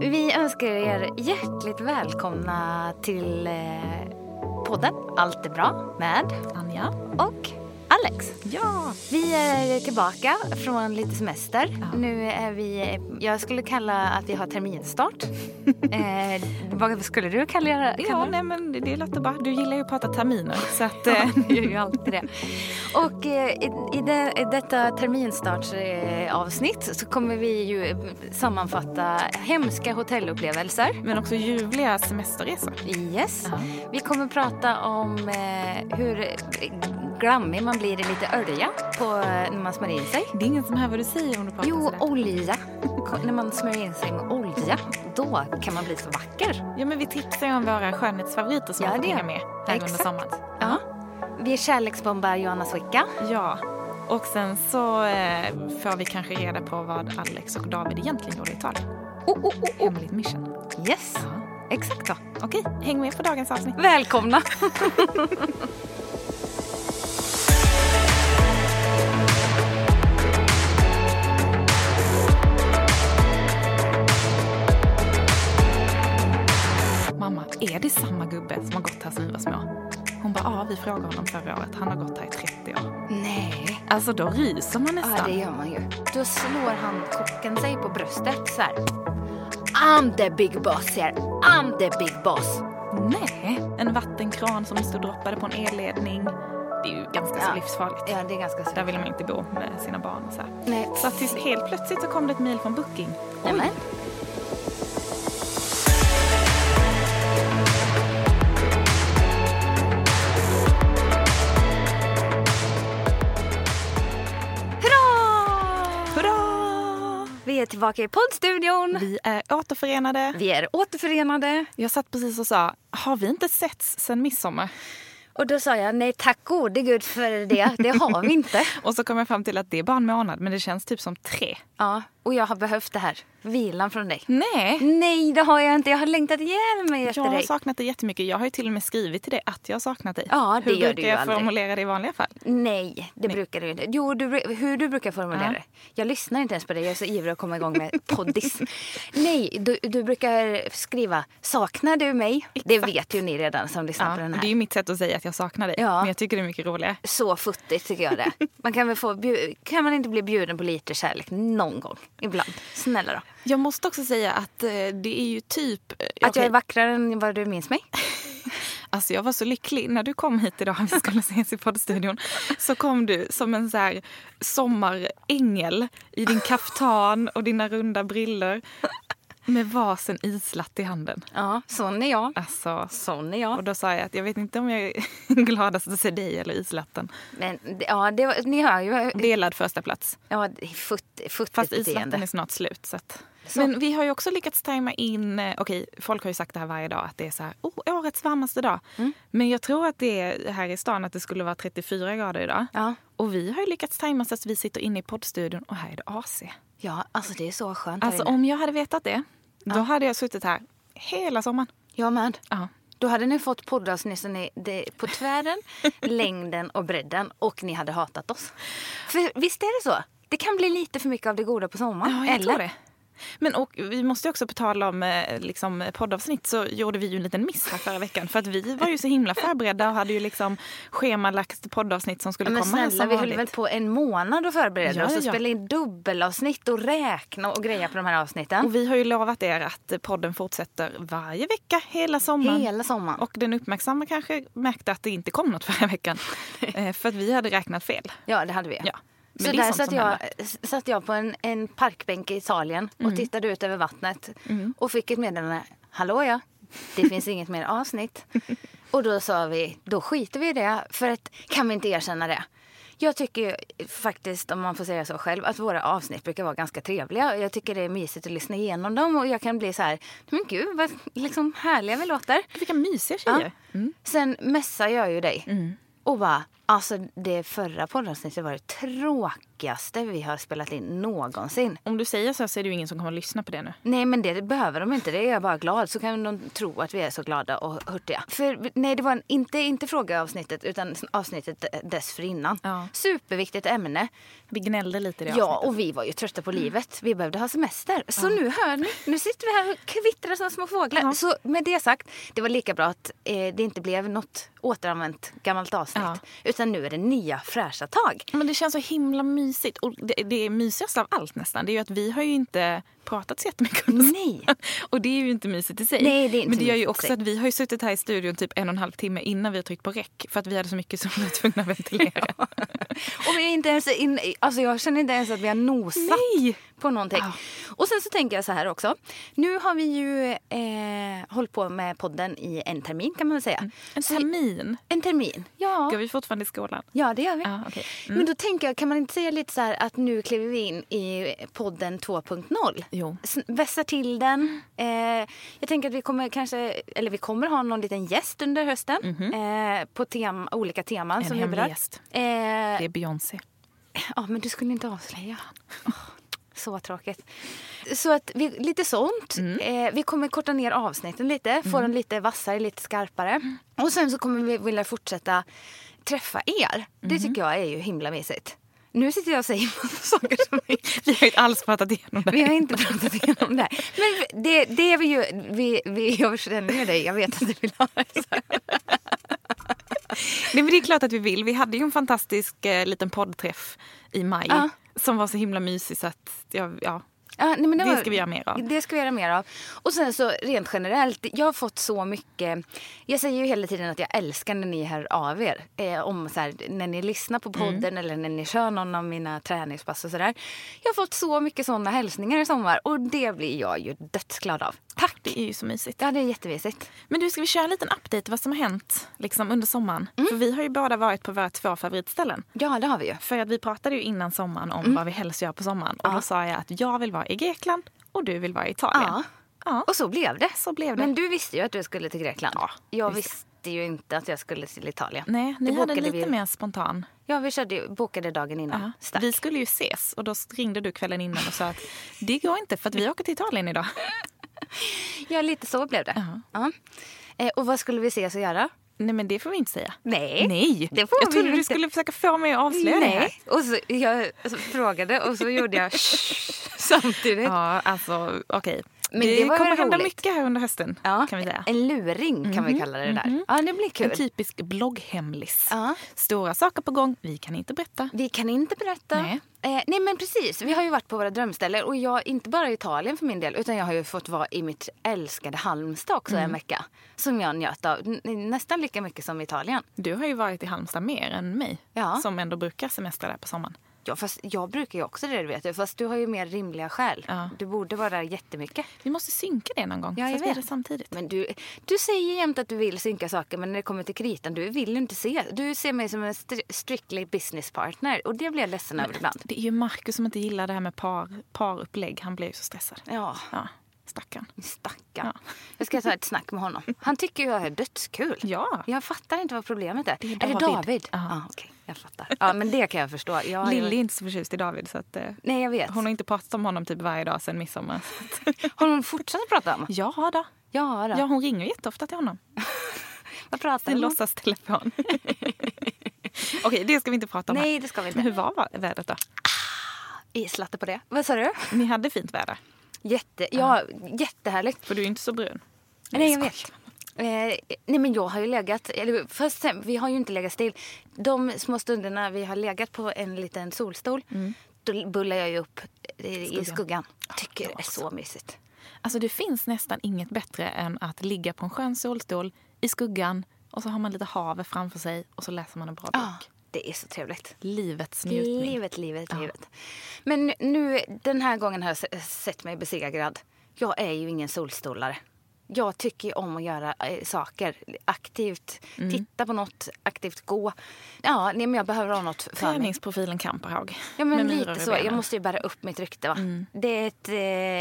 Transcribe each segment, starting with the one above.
Vi önskar er hjärtligt välkomna till eh, podden Allt är bra med Anja. och Alex. Ja! Vi är tillbaka från lite semester. Nu är vi, jag skulle kalla att vi har terminstart. eh, vad skulle du kalla, kalla Ja, nej, men det, låter bra. Du gillar ju att prata terminer. Så att, eh, Jag gör ju alltid det. Och eh, i, i, det, i detta terminstartsavsnitt så kommer vi ju sammanfatta hemska hotellupplevelser. men också ljuvliga semesterresor. Yes. Vi kommer prata om eh, hur glammig man blir lite olja på, när man smörjer in sig. Det är ingen som hör vad du säger om du pratar Jo, sådär. olja. när man smörjer in sig med olja, då kan man bli så vacker. Ja, men vi tipsar ju om våra skönhetsfavoriter som Ja, man får hänga med här under sommaren. Ja. Vi kärleksbombar Johanna Swicka. Ja. Och sen så eh, får vi kanske reda på vad Alex och David egentligen gjorde i Italien. Oh, oh, oh, oh. Hemligt mission. Yes, exakt så. Okej, häng med på dagens avsnitt. Välkomna! ja, vi frågade honom förra året. Han har gått här i 30 år. Nej. Alltså då ryser man Ja, nästan. det gör man ju. Då slår han kocken sig på bröstet så här. I'm the big boss here. I'm the big boss. Nej, en vattenkran som stod droppade på en elledning. Det är ju ganska så Ja. livsfarligt. Ja, det är ganska Där vill man inte bo med sina barn. Och så, här. Nej. så att helt plötsligt så kom det ett mejl från Booking. Nämen. Är tillbaka i poddstudion. Vi är återförenade. Vi är återförenade. Jag satt precis och sa, har vi inte setts sen midsommar? Och då sa jag nej tack gode gud för det. Det har vi inte. Och så kom jag fram till att det är bara en månad, men det känns typ som tre. Ja, och jag har behövt det här. Vilan från dig. Nej! Nej, det har jag inte. Jag har längtat ihjäl mig efter Jag har dig. saknat dig jättemycket. Jag har ju till och med skrivit till dig att jag har saknat dig. Ja, det Hur gör du brukar ju jag aldrig. formulera det i vanliga fall? Nej, det brukar du inte. Jo, du, hur du brukar formulera Ja. det. Jag lyssnar inte ens på dig. Jag är så ivrig att komma igång med poddis. Nej, du, du brukar skriva saknar du mig? Det Exakt. vet ju ni redan som lyssnar Ja, på den det är här. ju mitt sätt att säga att jag saknar dig. Ja. Men jag tycker det är mycket roligare. Så futtigt tycker jag det. Man kan väl få kan man inte bli bjuden på lite kärlek någon gång? Ibland. Snälla då. Jag måste också säga att eh, det är ju typ... eh, Att jag okej, är vackrare än vad du minns mig? Alltså jag var så lycklig när du kom hit idag, vi skulle ses i poddstudion. Så kom du som en så här sommarängel i din kaftan och dina runda briller med varsin islatt i handen. Ja, sån är jag. Alltså, Sån är jag. och då sa jag att jag vet inte om jag är gladast att se dig eller islatten. Men ja, det, var- ni hör ju. Delad första plats. Ja, futt, futtigt Fast islatten är snart slut. Så att. Så. Men vi har ju också lyckats tajma in, eh, okej folk har ju sagt det här varje dag att det är så här, oh, årets varmaste dag. Mm. Men jag tror att det är här i stan att det skulle vara 34 grader idag. Ja. Och vi har ju lyckats tajma så att vi sitter inne i poddstudion och här är det AC. ja, alltså det är så skönt Alltså om jag hade vetat det, då hade jag suttit här hela sommaren. Jag med. Ja. Då hade ni fått poddavsnitten i- det- på tvären, längden och bredden och ni hade hatat oss. För visst är det så? Det kan bli lite för mycket av det goda på sommaren. Ja, jag eller? tror det. Men och, vi måste också på tal om eh, liksom, poddavsnitt så gjorde vi ju en liten miss här förra veckan. För att vi var ju så himla förberedda och hade ju liksom schemalagt poddavsnitt som skulle Men komma här snälla, vi höll väl på en månad och förberedde Ja, oss och ja, ja. spela in dubbelavsnitt och räkna och greja på de här avsnitten. Och vi har ju lovat er att podden fortsätter varje vecka hela sommaren. Hela sommaren. Och den uppmärksamma kanske märkte att det inte kom något förra veckan. Eh, för att vi hade räknat fel. Ja, det hade vi. Ja. Men Så där satt jag, satt jag på en, en parkbänk i Italien och Mm. tittade ut över vattnet och fick ett meddelande. Hallå ja, det finns inget mer avsnitt. Och då sa vi, då skiter vi i det. För att, kan vi inte erkänna det? Jag tycker faktiskt, om man får säga så själv, att våra avsnitt brukar vara ganska trevliga. Jag tycker det är mysigt att lyssna igenom dem och jag kan bli så här, men gud vad liksom härliga vi låter. Vilka mysiga tjejer. Mm. Ja. Sen messar jag ju dig och bara, alltså det förra poddavsnittet var det tråkigaste vi har spelat in någonsin. Om du säger så så är det ju ingen som kommer att lyssna på det nu. Nej men det behöver de inte, det är jag bara glad. Så kan de tro att vi är så glada och hurtiga. För nej det var en, inte, inte frågeavsnittet utan avsnittet dessförinnan. Ja. Superviktigt ämne. Vi gnällde lite i det Ja avsnittet. och vi var ju trötta på livet. Vi behövde ha semester. Så nu hör ni, nu sitter vi här och kvittrar som små fåglar. Ja. Så med det sagt, det var lika bra att eh, det inte blev något återanvänt gammalt avsnitt. Ja. Utan nu är det nya fräscha tag. Men det känns så himla mysigt. Och det, det mysigaste av allt nästan, det är ju att vi har ju inte pratat så jättemycket under Nej. Och det är ju inte mysigt i sig. Nej, det är inte Men det gör ju också att vi har ju suttit här i studion typ en och en halv timme innan vi har tryckt på räck. För att vi hade så mycket som vi var tvungna att ventilera. Och vi är inte ens in, alltså jag känner inte ens att vi har nosat Nej! på någonting. Och sen så tänker jag så här också. Nu har vi ju eh, hållit på med podden i en termin kan man väl säga. En termin. En termin, ja. Går vi fortfarande i skolan? Ja, det gör vi. Ja, okej. Men då tänker jag, kan man inte säga lite så här att nu kliver vi in i podden 2.0? Jo. S- Vässa till den. Eh, jag tänker att vi kommer kanske, eller vi kommer ha någon liten gäst under hösten. Eh, på tema, olika teman En som vi hemlig berör. gäst. Eh, Det är Beyoncé. Ja, men du skulle inte avslöja. Åh, så tråkigt. Så att vi, lite sånt. Eh, vi kommer korta ner avsnitten lite, få dem lite vassare, lite skarpare. Och sen så kommer vi vilja fortsätta träffa er. Det tycker jag är ju himla mysigt. Nu sitter jag och säger massa saker som vi, Vi har inte alls pratat igenom det. vi har inte pratat igenom det. Men det, det är vi ju, vi, vi, jag känner ju dig, jag vet att du vill ha det. så. Nej, men det är klart att vi vill. Vi hade ju en fantastisk eh, liten poddträff i maj. Ja. Som var så himla mysig så att, ja, ja. Ja, nej, Det var- ska vi göra mer av. Det ska vi göra mer av. Och sen så rent generellt, jag har fått så mycket... Jag säger ju hela tiden att jag älskar när ni hör av er. Eh, om så här, när ni lyssnar på podden Mm. eller när ni kör någon av mina träningspass och sådär. Jag har fått så mycket sådana hälsningar i sommar och det blir jag ju dödsglad av. Tack! Det är ju så mysigt. Ja, det är jättevisigt. Men du, ska vi köra en liten update vad som har hänt liksom, under sommaren? Mm. För vi har ju båda varit på våra två favoritställen. Ja, det har vi ju. För att vi pratade ju innan sommaren om Mm. vad vi helst gör på sommaren. Och då sa jag att jag vill vara i Grekland och du vill vara i Italien. Ja. Ja. Och så blev det. Så blev det. Men du visste ju att du skulle till Grekland. Ja, jag visst. visste ju inte att jag skulle till Italien. Nej, Det ni hade bokade lite vi. mer spontan. Ja, vi körde, bokade dagen innan. Ja. Vi skulle ju ses och då ringde du kvällen innan och sa att det går inte för att vi åker till Italien idag. Ja, lite så blev det. Ja. Ja. Eh, och vad skulle vi ses och göra? Nej men det får vi inte säga. Nej, Nej, det får jag trodde du inte. skulle försöka få mig att avslöja det här. Nej. Och så, jag så frågade och så gjorde jag samtidigt. Ja, alltså okej. Men det, det kommer hända roligt. mycket här under hösten Ja, kan vi säga. En luring kan vi kalla det där. Ja, det blir kul. En typisk blogghemlis. Ja. Stora saker på gång, vi kan inte berätta. Vi kan inte berätta. Nej. Eh, nej men precis, vi har ju varit på våra drömställen och jag, inte bara i Italien för min del utan jag har ju fått vara i mitt älskade Halmstad också Mm. en vecka. Som jag njöt av nästan lika mycket som Italien. Du har ju varit i Halmstad mer än mig Ja. som ändå brukar semestra där på sommaren. Ja, fast jag brukar ju också det, du vet du. Fast du har ju mer rimliga skäl. Ja. Du borde vara där jättemycket. Vi måste synka det någon gång Ja, jag att vet. samtidigt. Men du, du säger jämt att du vill synka saker men när det kommer till kritan, du vill ju inte se. Du ser mig som en stri- strictly business partner och det blir jag ledsen över ibland. Det är ju Markus som inte gillar det här med par, parupplägg. Han blir ju så stressad. Ja, Ja, stackarn. stackarn. Ja. Jag ska ta ett snack med honom. Han tycker ju jag är dödskul. Ja. Jag fattar inte vad problemet är. Det är Är det David. Ja. Ja, okej. Jag fattar. Ja, men det kan jag förstå. Jag, Lilly är inte så förtjust i David så att, eh, Nej, jag vet. hon har inte pratat om honom typ varje dag sedan midsommar. Har hon fortsatt att prata om? ja då. Ja, då. Ja, hon ringer jätteofta till honom. Vad pratar Sin låtsastelefon. Okej, det ska vi inte prata om Nej, det ska vi Men hur inte. var vädret då? Islatte på det. Vad sa du? Ni hade fint väder. Jätte, ja, jättehärligt. För du är inte så brun. Nej, jag vet. Eh, nej, men jag har ju legat... Eller, först, sen, vi har ju inte legat still. De små stunderna vi har legat på en liten solstol då bullar jag ju upp i, i Skuggan. skuggan. Tycker det är så mysigt. Alltså det finns nästan inget bättre än att ligga på en skön solstol i skuggan och så har man lite havet framför sig och så läser man en bra bok. Ja, det är så trevligt. Livets njutning. Livet, livet, livet. Men nu, den här gången har jag se- sett mig besegrad. Jag är ju ingen solstolare. Jag tycker om att göra eh, saker aktivt. Mm. Titta på något, aktivt gå. Ja, nej, men jag behöver ha något för mig. Träningsprofilen Kamperhaug. Ja, men lite så. Jag måste ju bära upp mitt rykte. Va? Det är ett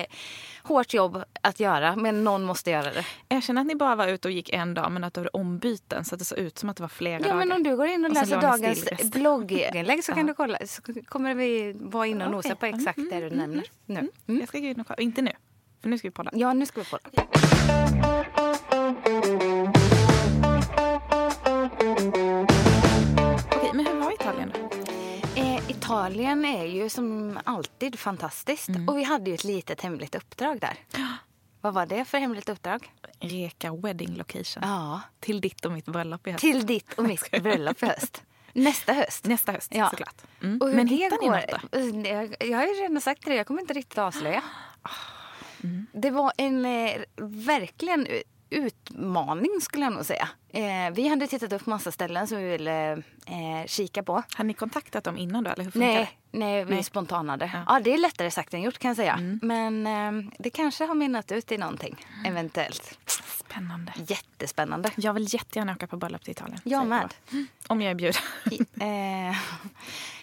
eh, hårt jobb att göra, men någon måste göra det. Erkänn att ni bara var ute och gick en dag men att du hade ombyten så att det såg ut som att det var flera Ja, dagar. men om du går in och, Och läser dagens blogginlägg så kan du kolla. Så kommer vi vara inne och nosa Okej. på exakt det du nämner nu. Mm. Jag ska gå in och kolla. Inte nu, för nu ska vi podda. Ja, nu ska vi det. Okej, men hur var Italien då? Eh, Italien är ju som alltid fantastiskt. Mm. Och vi hade ju ett litet hemligt uppdrag där. Vad var det för hemligt uppdrag? Reka wedding location. Ja, Till ditt och mitt bröllop i höst. till ditt och mitt bröllop i höst. Nästa höst. Nästa höst Ja. såklart. Mm. Och hur Men hittar ni något då? Jag, jag har ju redan sagt det, jag kommer inte riktigt avslöja. Mm. Det var en eh, verkligen utmaning skulle jag nog säga. Eh, vi hade tittat upp massa ställen som vi ville eh, kika på. Har ni kontaktat dem innan då eller hur funkar det? Nej, nej, vi Nej. spontanade. Ja. Ja. det är lättare sagt än gjort kan jag säga. Mm. Men eh, det kanske har mynnat ut i någonting, eventuellt. Spännande. Jättespännande. Jag vill jättegärna åka på bröllop till Italien. Jag med. bara. Om jag är bjuden. I, eh,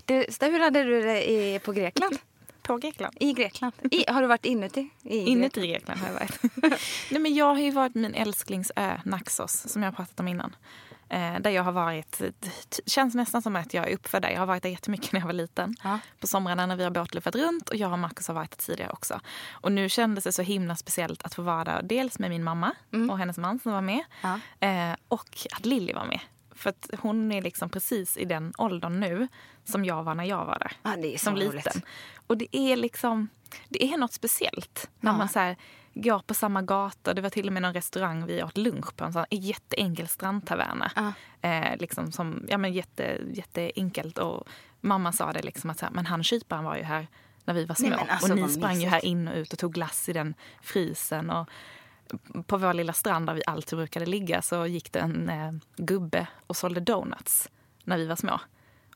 du, hur hade du det i, på Grekland? På Grekland. I Grekland? I, har du varit inuti? I Inuti Grekland har jag varit. Nej, men jag har ju varit min älsklingsö Naxos som jag har pratat om innan. Eh, där jag har varit, det känns nästan som att jag är uppfödd där. Jag har varit där jättemycket när jag var liten. Ja. På somrarna när vi har båtluffat runt och jag och Marcus har varit där tidigare också. Och nu kändes det så himla speciellt att få vara där. Dels med min mamma och hennes man som var med. Mm. Ja. Eh, och att Lilly var med. För att hon är liksom precis i den åldern nu som jag var när jag var där. Ja, det är så som roligt. liten. Och det är liksom, det är något speciellt när Ja. man så här, går på samma gata. Det var till och med någon restaurang vi åt lunch på. En sån jätteenkel strandtaverna. Ja. Eh, liksom som, ja, men jätte, jätteenkelt. Och mamma sa det liksom att så här, men han kyparen var ju här när vi var små. Nej, alltså, och ni sprang ju mysigt. här in och ut och tog glass i den frysen. Och på vår lilla strand där vi alltid brukade ligga så gick det en eh, gubbe och sålde donuts när vi var små.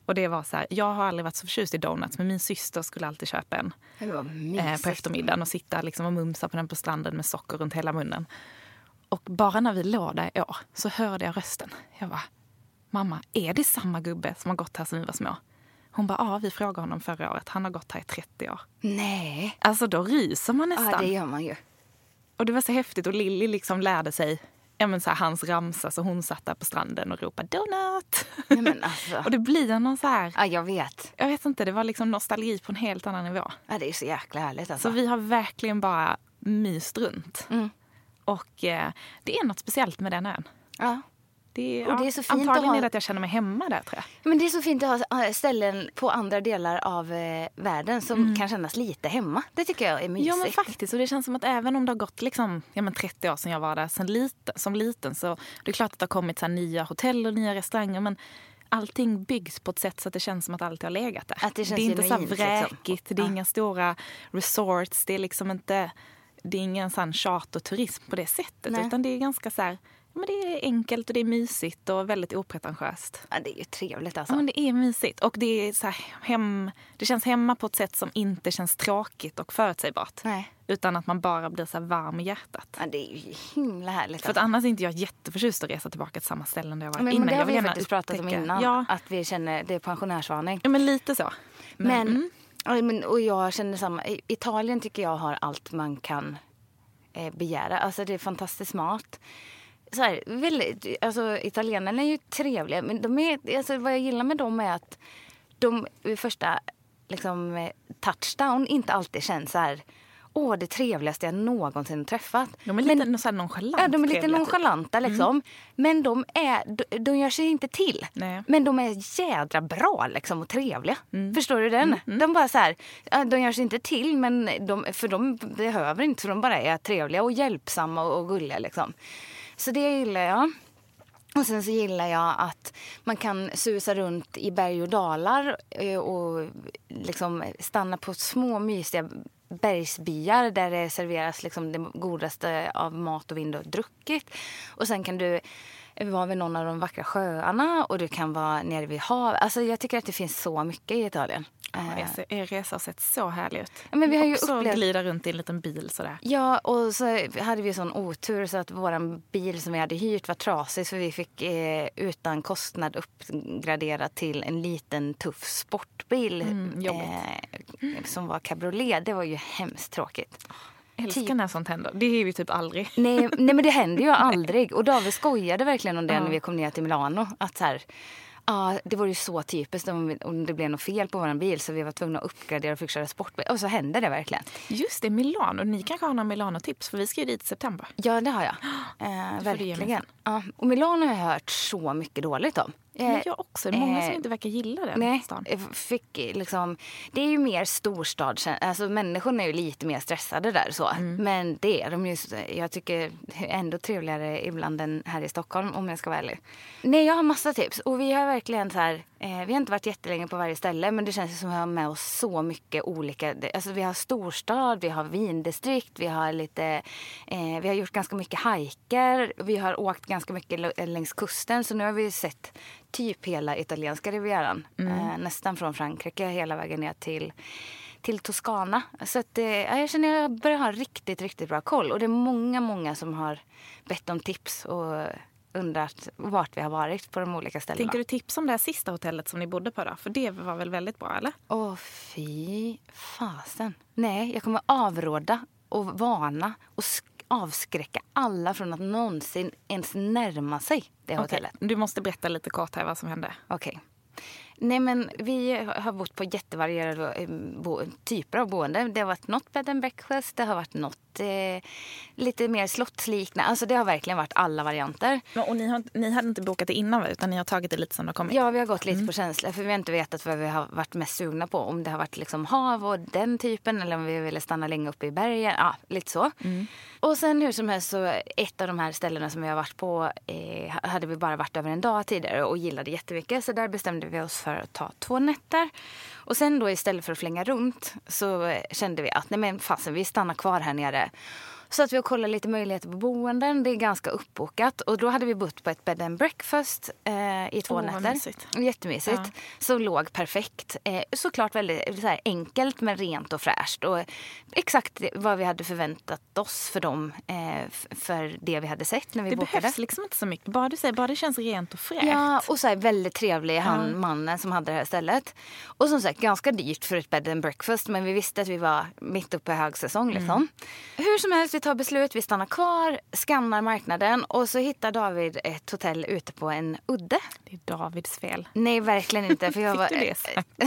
Och det var så här, jag har aldrig varit så förtjust i donuts men min syster skulle alltid köpa en eh, på eftermiddagen och sitta liksom och mumsa på den på stranden med socker runt hela munnen. Och bara när vi låg där år så hörde jag rösten. Jag bara, mamma, är det samma gubbe som har gått här sedan vi var små? Hon bara, ja, vi frågade honom förra året. Han har gått här i 30 år. Nej. Alltså då ryser man nästan. Ja, det gör man ju. Och det var så häftigt och Lilly liksom lärde sig ja, men så här, hans ramsa så hon satt där på stranden och ropade donut. Nej, men alltså. och det blir någon så här, Ja, jag vet. jag vet inte, det var liksom nostalgi på en helt annan nivå. Ja, det är så jäkla härligt alltså. Så vi har verkligen bara myst runt. Mm. Och eh, det är något speciellt med den ön. Ja. Det Och det är så fint att antagligen ha- är det att jag känner mig hemma där tror jag. Men det är så fint att ha ställen på andra delar av eh, världen som kan kännas lite hemma. Det tycker jag är mysigt. Mm. Ja men faktiskt. Och det känns som att även om det har gått liksom, ja, men 30 år sedan jag var där sen liten, som liten så det är klart att det har kommit så nya hotell och nya restauranger men allting byggs på ett sätt så att det känns som att allt har legat där. Att det känns är inte så liksom. vräkigt, det är Ja. inga stora resorts, det är liksom inte det är ingen sån charterturism på det sättet Nej. utan det är ganska så här, men det är enkelt och det är mysigt och väldigt opretentiöst. Ja, det är ju trevligt alltså. Ja, men det är mysigt. Och det, är så här hem, det känns hemma på ett sätt som inte känns tråkigt och förutsägbart. Nej. Utan att man bara blir så varm i hjärtat. Ja, det är ju himla härligt. För att annars är inte jag jätteförtjust att resa tillbaka till samma ställen där jag var men, innan. men det har vi faktiskt pratat om innan. Ja, Att vi känner det är pensionärsvarning. ja, men lite så. Men, mm. ja, men, och jag känner samma. Italien tycker jag har allt man kan eh, begära. Alltså det är fantastisk mat. Så här, väldigt, alltså, italienarna är ju trevliga. Men de är, alltså, vad jag gillar med dem är att de vid första liksom, touchdown inte alltid känns så här... Åh, det trevligaste jag någonsin träffat. De är Men- lite så här nonchalant Ja, de är lite typ. nonchalanta liksom. Men de, är, de, de gör sig inte till. Nej. Men de är jädra bra liksom, och trevliga. Förstår du den? De bara så här, de gör sig inte till men de, för de behöver inte för de bara är trevliga och hjälpsamma och, och gulliga liksom. Så det gillar jag. Och sen så gillar jag att man kan susa runt i berg och dalar eh, och liksom stanna på små mysiga bergsbyar där det serveras liksom det godaste av mat och vind och druckit. Och sen kan du vara vid någon av de vackra sjöarna och du kan vara nere vid havet. Alltså jag tycker att det finns så mycket i Italien. Eh, Er, se- er resa har sett så härlig ut. Ja, men vi har ju Också upplevt- glida runt i en liten bil sådär. Ja, och så hade vi sån otur så att vår bil som vi hade hyrt var trasig så vi fick eh, utan kostnad uppgradera till en liten tuff sportbil Mm, eh, som var cabriolet. Det var ju hemskt tråkigt. Älskar Typ. när sånt händer. Det är ju typ aldrig. Nej, nej men det händer ju aldrig. Och David skojade verkligen om det Ja. när vi kom ner till Milano. Att så här, ja, det var ju så typiskt om, om det blev något fel på vår bil så vi var tvungna att uppgradera och fick köra sportbil. Och så hände det verkligen. Just det, Milano. Ni kanske har några Milano-tips för vi ska ju dit i september. Ja, det har jag. Eh, verkligen. Ja, och Milano har jag hört så mycket dåligt om. Men Eh, jag också. Det är många som eh, inte verkar gilla den Nej, stan. jag fick eh, liksom, det är ju mer storstad. Alltså människorna är ju lite mer stressade där så. Mm. Men det är de ju. Jag tycker ändå trevligare ibland än här i Stockholm om jag ska vara ärlig. Nej, jag har massa tips och vi har verkligen så här. Eh, vi har inte varit jättelänge på varje ställe men det känns som att vi har med oss så mycket olika. Alltså vi har storstad, vi har vindistrikt, vi har lite. Eh, vi har gjort ganska mycket hajker. Vi har åkt ganska mycket längs kusten så nu har vi sett typ hela italienska rivieran. Eh, nästan från Frankrike hela vägen ner till, till Toscana. Så att, eh, ja, jag känner att jag börjar ha riktigt, riktigt bra koll. Och det är många, många som har bett om tips och undrat vart vi har varit på de olika ställena. Tänker du tipsa om det här sista hotellet som ni bodde på då? För det var väl väldigt bra eller? Åh, fy fasen. Nej, jag kommer avråda och varna och sk- avskräcka alla från att någonsin ens närma sig det hotellet. Du måste berätta lite kort här vad som hände. Okej. Nej, men vi har bott på jättevarierade eh, typer av boende. Det har varit något bed and breakfast, det har varit något eh, lite mer slottsliknande. Alltså det har verkligen varit alla varianter. Ja, Och ni, har, ni hade inte bokat det innan utan ni har tagit det lite som det har kommit? Ja, vi har gått lite på känsla för vi har inte vetat vad vi har varit mest sugna på. Om det har varit liksom hav och den typen eller om vi ville stanna länge uppe i bergen. Ja, lite så. Och sen hur som helst så ett av de här ställena som vi har varit på eh, hade vi bara varit över en dag tidigare och gillade jättemycket. Så där bestämde vi oss för att ta två nätter. Och sen då istället för att flänga runt så kände vi att nej men fasen vi stannar kvar här nere. Så att vi har kollat lite möjligheter på boenden. Det är ganska uppbokat. Och då hade vi bott på ett bed and breakfast eh, i två vad nätter. mysigt. Jättemysigt. Ja. Som låg perfekt. Eh, såklart väldigt så här, enkelt men rent och fräscht. Och exakt vad vi hade förväntat oss för dem. Eh, för det vi hade sett när vi Det bokade. behövs liksom inte så mycket. Bara, du säger, bara det känns rent och fräscht. Ja, och så här, väldigt trevlig han, mannen som hade det här stället. Och som sagt ganska dyrt för ett bed and breakfast men vi visste att vi var mitt uppe i högsäsong. Liksom. Hur som helst, tar beslut, vi stannar kvar, skannar marknaden och så hittar David ett hotell ute på en udde. Det är Davids fel. Nej, verkligen inte. För jag Fick var, du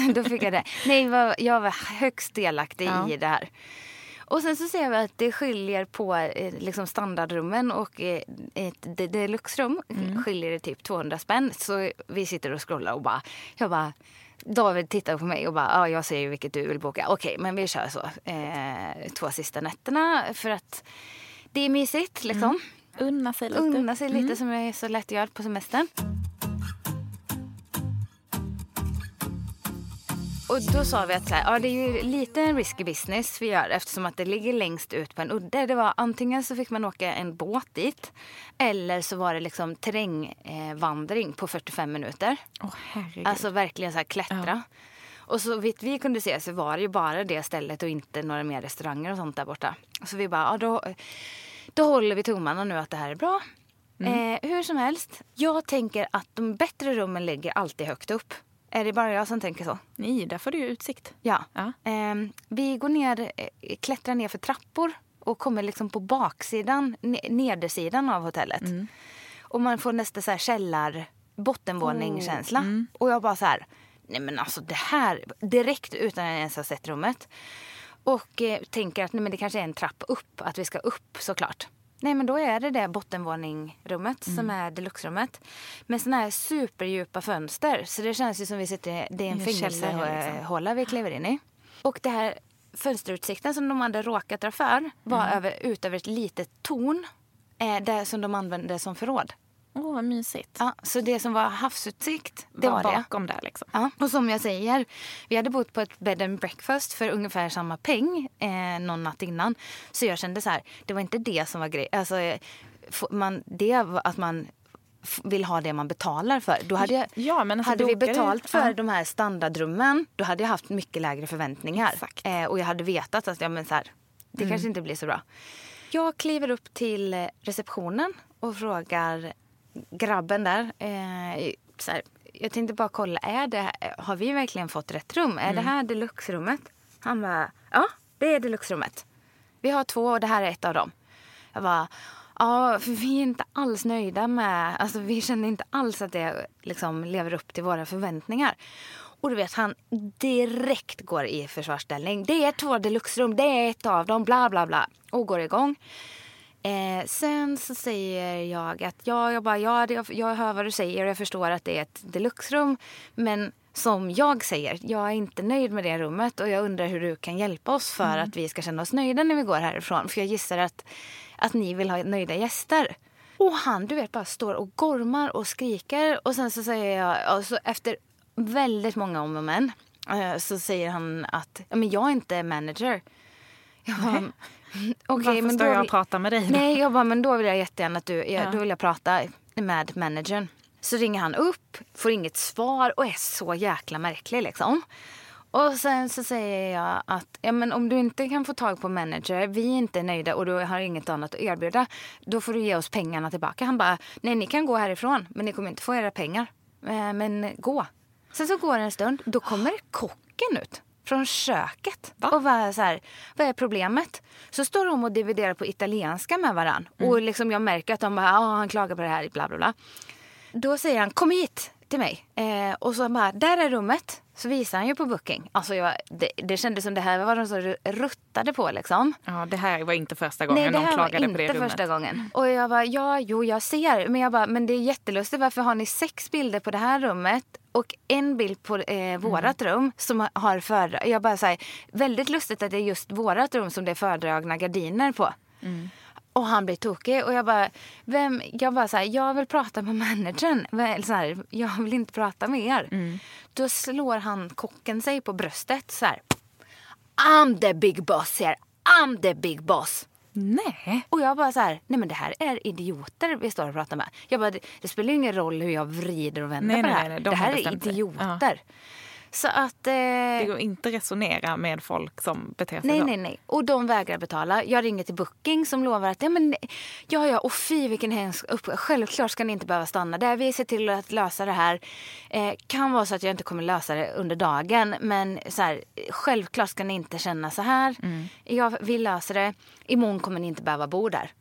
det? Då fick jag det. Nej, jag var, högst delaktig Ja. i det här. Och sen så ser vi att det skiljer på eh, liksom standardrummen och eh, ett de- deluxe-rum Mm. skiljer det typ 200 spänn. Så vi sitter och scrollar och bara, jag bara David tittar på mig och bara, ja jag ser ju vilket du vill boka. Okej, men vi kör så. Eh, två sista nätterna för att det är mysigt liksom. Unna sig lite. Unna sig lite som är så lätt att göra på semestern. Och då sa vi att så här, ja, det är ju lite en risky business vi gör eftersom att det ligger längst ut på en udde. Det var antingen så fick man åka en båt dit eller så var det liksom terrängvandring vandring på 45 minuter. Åh herregud. Alltså verkligen så här klättra. Och så vitt vi kunde se så var det ju bara det stället och inte några mer restauranger och sånt där borta. Så vi bara, ja, då, då håller vi tummarna nu att det här är bra. Eh, hur som helst, jag tänker att de bättre rummen ligger alltid högt upp. Är det bara jag som tänker så? Nej, där får du ju utsikt. Ja. Ja. Ehm, vi går ner, eh, klättrar ner för trappor och kommer liksom på baksidan, ne- nedersidan av hotellet. Och man får nästan så här källar, bottenvåningskänsla. Och jag bara så här, nej men alltså det här, direkt utan att jag ens har sett rummet. Och eh, tänker att nej men det kanske är en trapp upp, att vi ska upp såklart. Nej men då är det det bottenvåningrummet som är deluxe-rummet. Med såna här superdjupa fönster. Så det känns ju som vi sitter, det är en fängelsehåla liksom. vi kliver in i. Och det här fönsterutsikten som de hade råkat dra för var över, ut över ett litet torn. Eh, där som de använde som förråd. Åh, vad mysigt. Ja, så det som var havsutsikt, det var, det. bakom där liksom. Ja, och som jag säger, vi hade bott på ett bed and breakfast för ungefär samma peng eh, någon natt innan. Så jag kände så här, det var inte det som var grejen. Alltså, eh, man, det var att man vill ha det man betalar för. Då hade, jag, Ja, men alltså hade vi betalt för Ja. de här standardrummen då hade jag haft mycket lägre förväntningar. Eh, och jag hade vetat att ja, men så här, det Mm. kanske inte blir så bra. Jag kliver upp till receptionen och frågar grabben där. Eh, så här, jag tänkte bara kolla, är det, har vi verkligen fått rätt rum? Är det här deluxe-rummet? Han bara, ja det är deluxe-rummet. Vi har två och det här är ett av dem. Jag bara, ja för vi är inte alls nöjda med, alltså vi känner inte alls att det liksom lever upp till våra förväntningar. Och du vet han direkt går i försvarsställning. Det är två deluxe-rum, det är ett av dem, bla bla bla. Och går igång. Eh, sen så säger jag att ja, jag, bara, ja det, jag hör vad du säger och jag förstår att det är ett deluxe-rum. Men som jag säger, jag är inte nöjd med det rummet och jag undrar hur du kan hjälpa oss för att vi ska känna oss nöjda när vi går härifrån. För jag gissar att, att ni vill ha nöjda gäster. Och han du vet bara står och gormar och skriker och sen så säger jag, alltså, efter väldigt många om och men eh, så säger han att ja, men jag är inte manager. Jag bara, Okej, Varför men står då jag och pratar med dig då? Nej, jag bara, men då vill jag jättegärna att du, ja. Ja. då vill jag prata med managern. Så ringer han upp, får inget svar och är så jäkla märklig liksom. Och sen så säger jag att ja, men om du inte kan få tag på manager, vi är inte nöjda och du har inget annat att erbjuda, då får du ge oss pengarna tillbaka. Han bara, nej ni kan gå härifrån, men ni kommer inte få era pengar. Eh, Men gå. Sen så går det en stund, då kommer kocken ut från köket och var så här, vad är problemet? Så står de och dividerar på italienska med varann. Och liksom jag märker att de bara, ah, han klagar på det här, bla bla bla. Då säger han, kom hit till mig. Eh, och så bara, där är rummet. Så visar han ju på booking. Alltså jag, det, det kändes som det här var de som ruttade på liksom. Ja, det här var inte första gången Nej, det de här var klagade inte på det rummet. första gången. Och jag bara, ja, jo, jag ser. Men jag bara, men det är jättelustigt. Varför har ni sex bilder på det här rummet och en bild på eh, vårat rum som har- fördra... Jag bara säger, väldigt lustigt att det är just vårat rum som det är fördragna gardiner på. Och han blir tokig och jag bara, vem, jag bara så här, jag vill prata med managern. Så här, jag vill inte prata med er. Då slår han kocken sig på bröstet så här. I'm the big boss here. I'm the big boss. Nej. Och jag bara så här, nej men det här är idioter vi står och pratar med. Jag bara, det, det spelar ju ingen roll hur jag vrider och vänder Nej, på nej, det här. nej, de det här är bestämt sig. Så att... Eh, Det går inte att resonera med folk som beter sig Nej, nej, nej. Och de vägrar betala. Jag ringer till Booking som lovar att ja, men, ja, ja, och fy vilken hemsk upp. Självklart ska ni inte behöva stanna där. Vi ser till att lösa det här. Eh, kan vara så att jag inte kommer lösa det under dagen. Men så här, självklart ska ni inte känna så här. Mm. Jag, vi löser det. Imorgon kommer ni inte behöva bo där.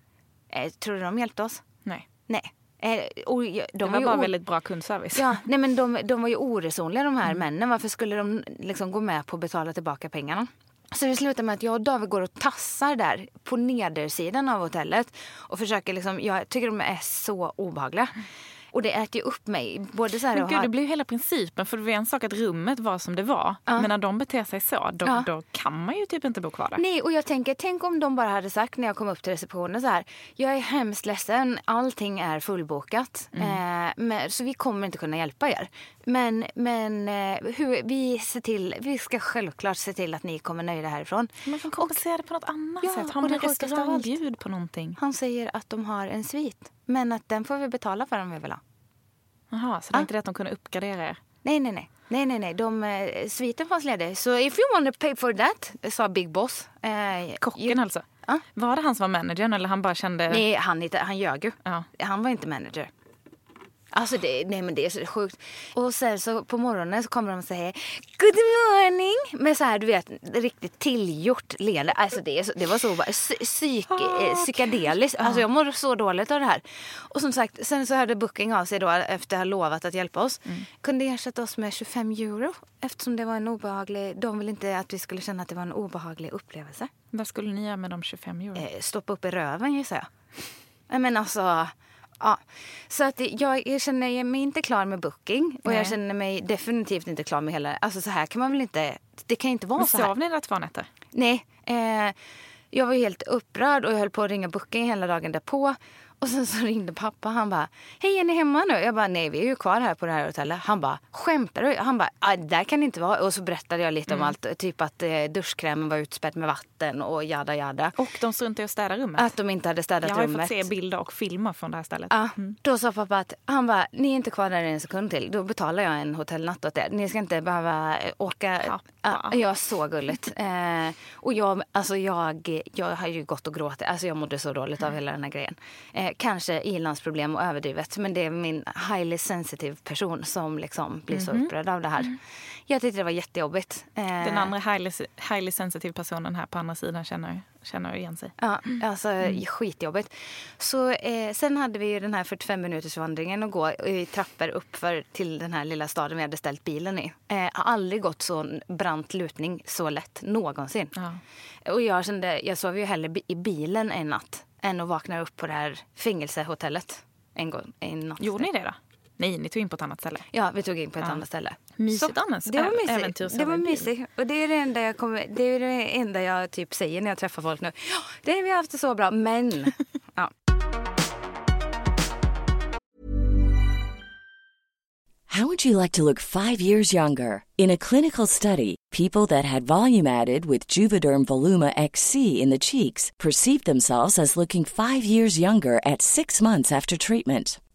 Eh, tror du de hjälpte oss? nej. Nej. Eh, och de Det var var bara väldigt bra kundservice. Ja, nej men de, de var ju oresonliga de Mm. här männen. Varför skulle de liksom gå med på att betala tillbaka pengarna? Så det slutar med att jag och David går och tassar där på nedersidan av hotellet. Och försöker liksom, jag tycker de är så obehagliga. Och det äter ju upp mig. Både så här Men gud, ha- det blir ju hela principen. För det var en sak att rummet var som det var. Ja. Men när de beter sig så, då, Ja. då kan man ju typ inte bo kvar där. Nej, och jag tänker, tänk om de bara hade sagt när jag kom upp till receptionen så här. Jag är hemskt ledsen, allting är fullbokat. Mm. Eh, men, så vi kommer inte kunna hjälpa er. Men, men eh, hur, vi, ser till, vi ska självklart se till att ni kommer nöjda härifrån. Man kan kompensera det på något annat Ja, sätt. Har man restaurangbjud på någonting? Han säger att de har en svit. Men att den får vi betala för om vi vill ha. Jaha, så det är Ja. inte det att de kunde uppgradera er? Nej, nej, nej. Nej, nej, nej. De, eh, sviten fanns ledig. Så if you want to pay for that, sa Big Boss. Eh, Kocken ju- alltså? Ja. Var det han som var managern eller han bara kände... Nej, han, inte, han ljög ju. Ja. Han var inte manager. Alltså det, nej men det är så sjukt. Och sen så på morgonen så kommer de och säger Good morning! Med så här du vet riktigt tillgjort leende. Alltså det, så, det var så bara psy- psyk, eh, psykedeliskt. Alltså jag mår så dåligt av det här. Och som sagt, sen så hörde Booking av sig då efter att ha lovat att hjälpa oss. Kunde ersätta oss med 25 euro eftersom det var en obehaglig, de ville inte att vi skulle känna att det var en obehaglig upplevelse. Vad skulle ni göra med de 25 euro? Eh, stoppa upp i röven gissar jag. Nej, Men alltså, ja. Så att jag, jag känner mig inte klar med booking och Nej. jag känner mig definitivt inte klar med hela... Alltså så här kan man väl inte... Det kan inte vara Men så här. sov ni där två nätter? Nej. Eh, jag var helt upprörd och jag höll på att ringa booking hela dagen därpå. Och sen så ringde pappa. Han bara, hej är ni hemma nu? Jag bara, nej vi är ju kvar här på det här hotellet. Han bara, skämtar du? Han bara, ah, där kan det inte vara. Och så berättade jag lite om allt. Typ att eh, duschkrämen var utspädd med vatten och jada jada. Och de struntade i att städa rummet. Att de inte hade städat jag har rummet. fått se bilder och filmer från det här stället. Ja, Då sa pappa att han bara, ni är inte kvar där en sekund till. Då betalar jag en hotellnatt åt er. Ni ska inte behöva eh, åka. Ja, ja, så gulligt. Eh, och jag, alltså jag, jag har ju gått och gråtit. Alltså jag mådde så dåligt av hela den här grejen. Eh, kanske ilandsproblem och överdrivet. Men det är min highly sensitive person som liksom blir så upprörd av det här. Jag tyckte det var jättejobbigt. Eh, Den andra highly, highly sensitive personen här på andra sidan känner, känner igen sig. Ja, alltså skitjobbigt. Så eh, sen hade vi ju den här 45 minuters vandringen och gå i trappor uppför till den här lilla staden vi hade ställt bilen i. Eh, har aldrig gått så brant lutning så lätt någonsin. Ja. Och jag kände, jag sov ju hellre i bilen en natt än att vakna upp på det här fängelsehotellet en gång en natt. Gjorde ni det då? Nej, ni tog in på ett annat ställe. Ja, vi tog in på ett Ja. annat ställe. Mysigt annars. Det var mysigt. Det var mysigt. Och det är det enda jag, kommer, det är det enda jag typ säger när jag träffar folk nu. Ja, det har vi haft det så bra, men... ja. How would you like to look five years younger? In a clinical study, people that had volume added with Juvederm Voluma XC in the cheeks perceived themselves as looking five years younger at six months after treatment.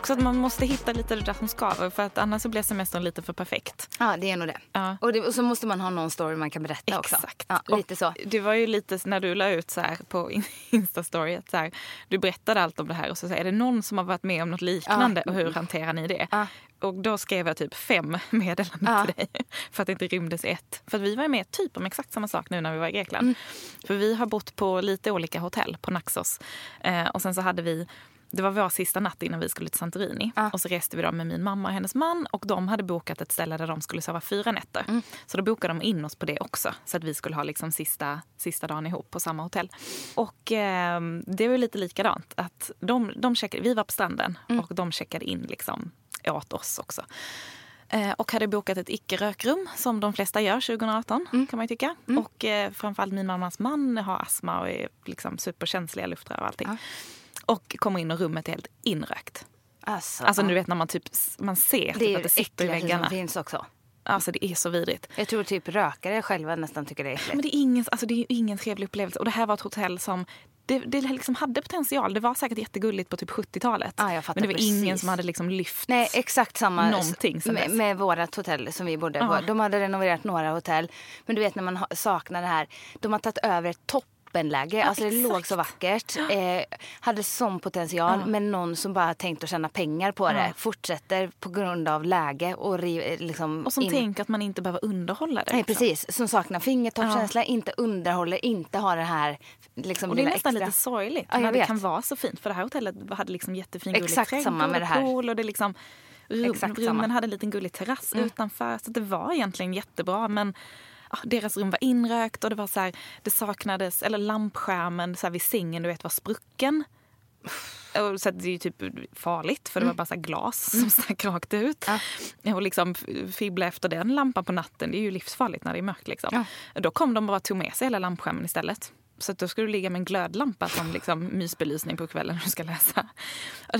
också att man måste hitta lite det där som skaver för att annars så blir semestern lite för perfekt. ja, det är nog det. Ja. Och, det. och så måste man ha någon story man kan berätta också. Exakt. Ja, Och lite så. Det var ju lite när du la ut så här på in- Instastory att så här, du berättade allt om det här och så säger är det någon som har varit med om något liknande och hur hanterar ni det? Ja. Och då skrev jag typ fem meddelanden Ja. till dig för att det inte rymdes ett. För vi var med typ om exakt samma sak nu när vi var i Grekland. Mm. För vi har bott på lite olika hotell på Naxos. Eh, och sen så hade vi det var vår sista natt innan vi skulle till Santorini. Ja. Och så reste vi då med min mamma och hennes man och de hade bokat ett ställe där de skulle sova fyra nätter. Mm. Så då bokade de in oss på det också. Så att vi skulle ha liksom sista, sista dagen ihop på samma hotell. Och eh, det var lite likadant. Att de, de checkade, vi var på stranden Mm. och de checkade in liksom åt oss också. Eh, och hade bokat ett icke-rökrum som de flesta gör 2018 Mm. kan man tycka. Och eh, framförallt min mammas man har astma och är liksom superkänsliga luftrör och allting. Ja. Och kommer in och rummet är helt inrökt. Alltså, Alltså du vet när man typ man ser det typ att det sitter i väggarna. som finns också. Alltså det är så vidrigt. Jag tror typ rökare själva nästan tycker det är Men äckligt. det är ingen, alltså det är ingen trevlig upplevelse. Och det här var ett hotell som det, det liksom hade potential. Det var säkert jättegulligt på typ 70-talet. Ja, jag fattar men det var ingen precis. som hade liksom lyft. Nej, exakt samma Någonting sen med, med vårat hotell som vi bodde på. Ja. De hade renoverat några hotell. Men du vet när man saknar det här. De har tagit över ett toppenläge. alltså det låg så vackert. Eh, hade sån potential. Men någon som bara tänkt att tjäna pengar på det. Fortsätter på grund av läge och ri, liksom Och som in- tänker att man inte behöver underhålla det. Nej, liksom. precis. Som saknar fingertoppskänsla, inte underhåller, inte har det här liksom, Och det är nästan extra. lite sorgligt Ja, när det kan vara så fint. För det här hotellet hade liksom jättefin gullig Exakt trädgård samma med det här. och pool och det liksom rum, Exakt rummen. Mm. hade en liten gullig terrass utanför. Så det var egentligen jättebra. Men ja, deras rum var inrökt och det var så här, det saknades, eller lampskärmen så här vid sängen du vet var sprucken. Och så det är ju typ farligt för det var bara så glas som stack rakt ut. Och liksom fibbla efter den lampan på natten, det är ju livsfarligt när det är mörkt. Liksom. Då kom de bara och tog med sig hela lampskärmen istället. Så då skulle du ligga med en glödlampa som liksom mysbelysning på kvällen när du ska läsa.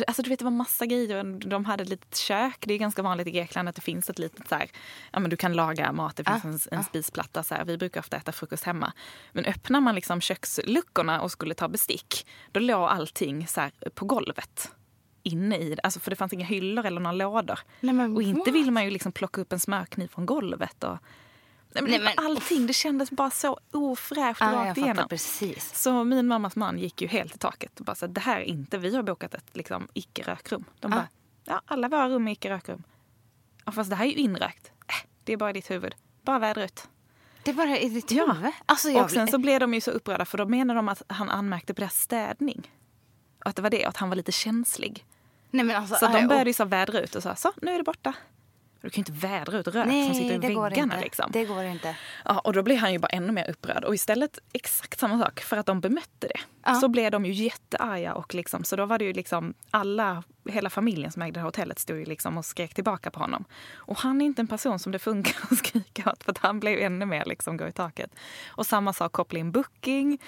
Alltså du vet det var massa grejer. De hade ett litet kök. Det är ganska vanligt i Grekland att det finns ett litet så här, ja men du kan laga mat, det finns en, en spisplatta. Så här. Vi brukar ofta äta frukost hemma. Men öppnar man liksom köksluckorna och skulle ta bestick, då låg allting så här på golvet inne i det. Alltså för det fanns inga hyllor eller några lådor. Nej, och inte vill man ju liksom plocka upp en smörkniv från golvet. Och, nej, men Nej, var men- Allting, det kändes bara så ofräscht jag rakt igenom. precis. Så min mammas man gick ju helt i taket och bara så det här är inte, vi har bokat ett liksom, icke-rökrum. De bara, ja alla våra rum är icke-rökrum. Ja, fast det här är ju inrökt. Äh, det är bara i ditt huvud. Bara vädra ut. Det bara i ditt Ja. huvud. Alltså, jag Och sen så blev de ju så upprörda för då menade de att han anmärkte på deras städning. Och att det var det, att han var lite känslig. Nej, men alltså, Så aj, de och- började ju så vädra ut och sa så, nu är det borta. Du kan ju inte vädra ut rök som sitter i Nej, det går väggarna. inte. Liksom. Det går inte. Ja, och då blev han ju bara ännu mer upprörd. Och istället exakt samma sak, för att de bemötte det. Ja. Så blev de ju jättearga. Och liksom, så då var det ju liksom alla, hela familjen som ägde hotellet stod ju liksom och skrek tillbaka på honom. Och han är inte en person som det funkar att skrika åt för att han blev ännu mer liksom gå i taket. Och samma sak koppla in booking.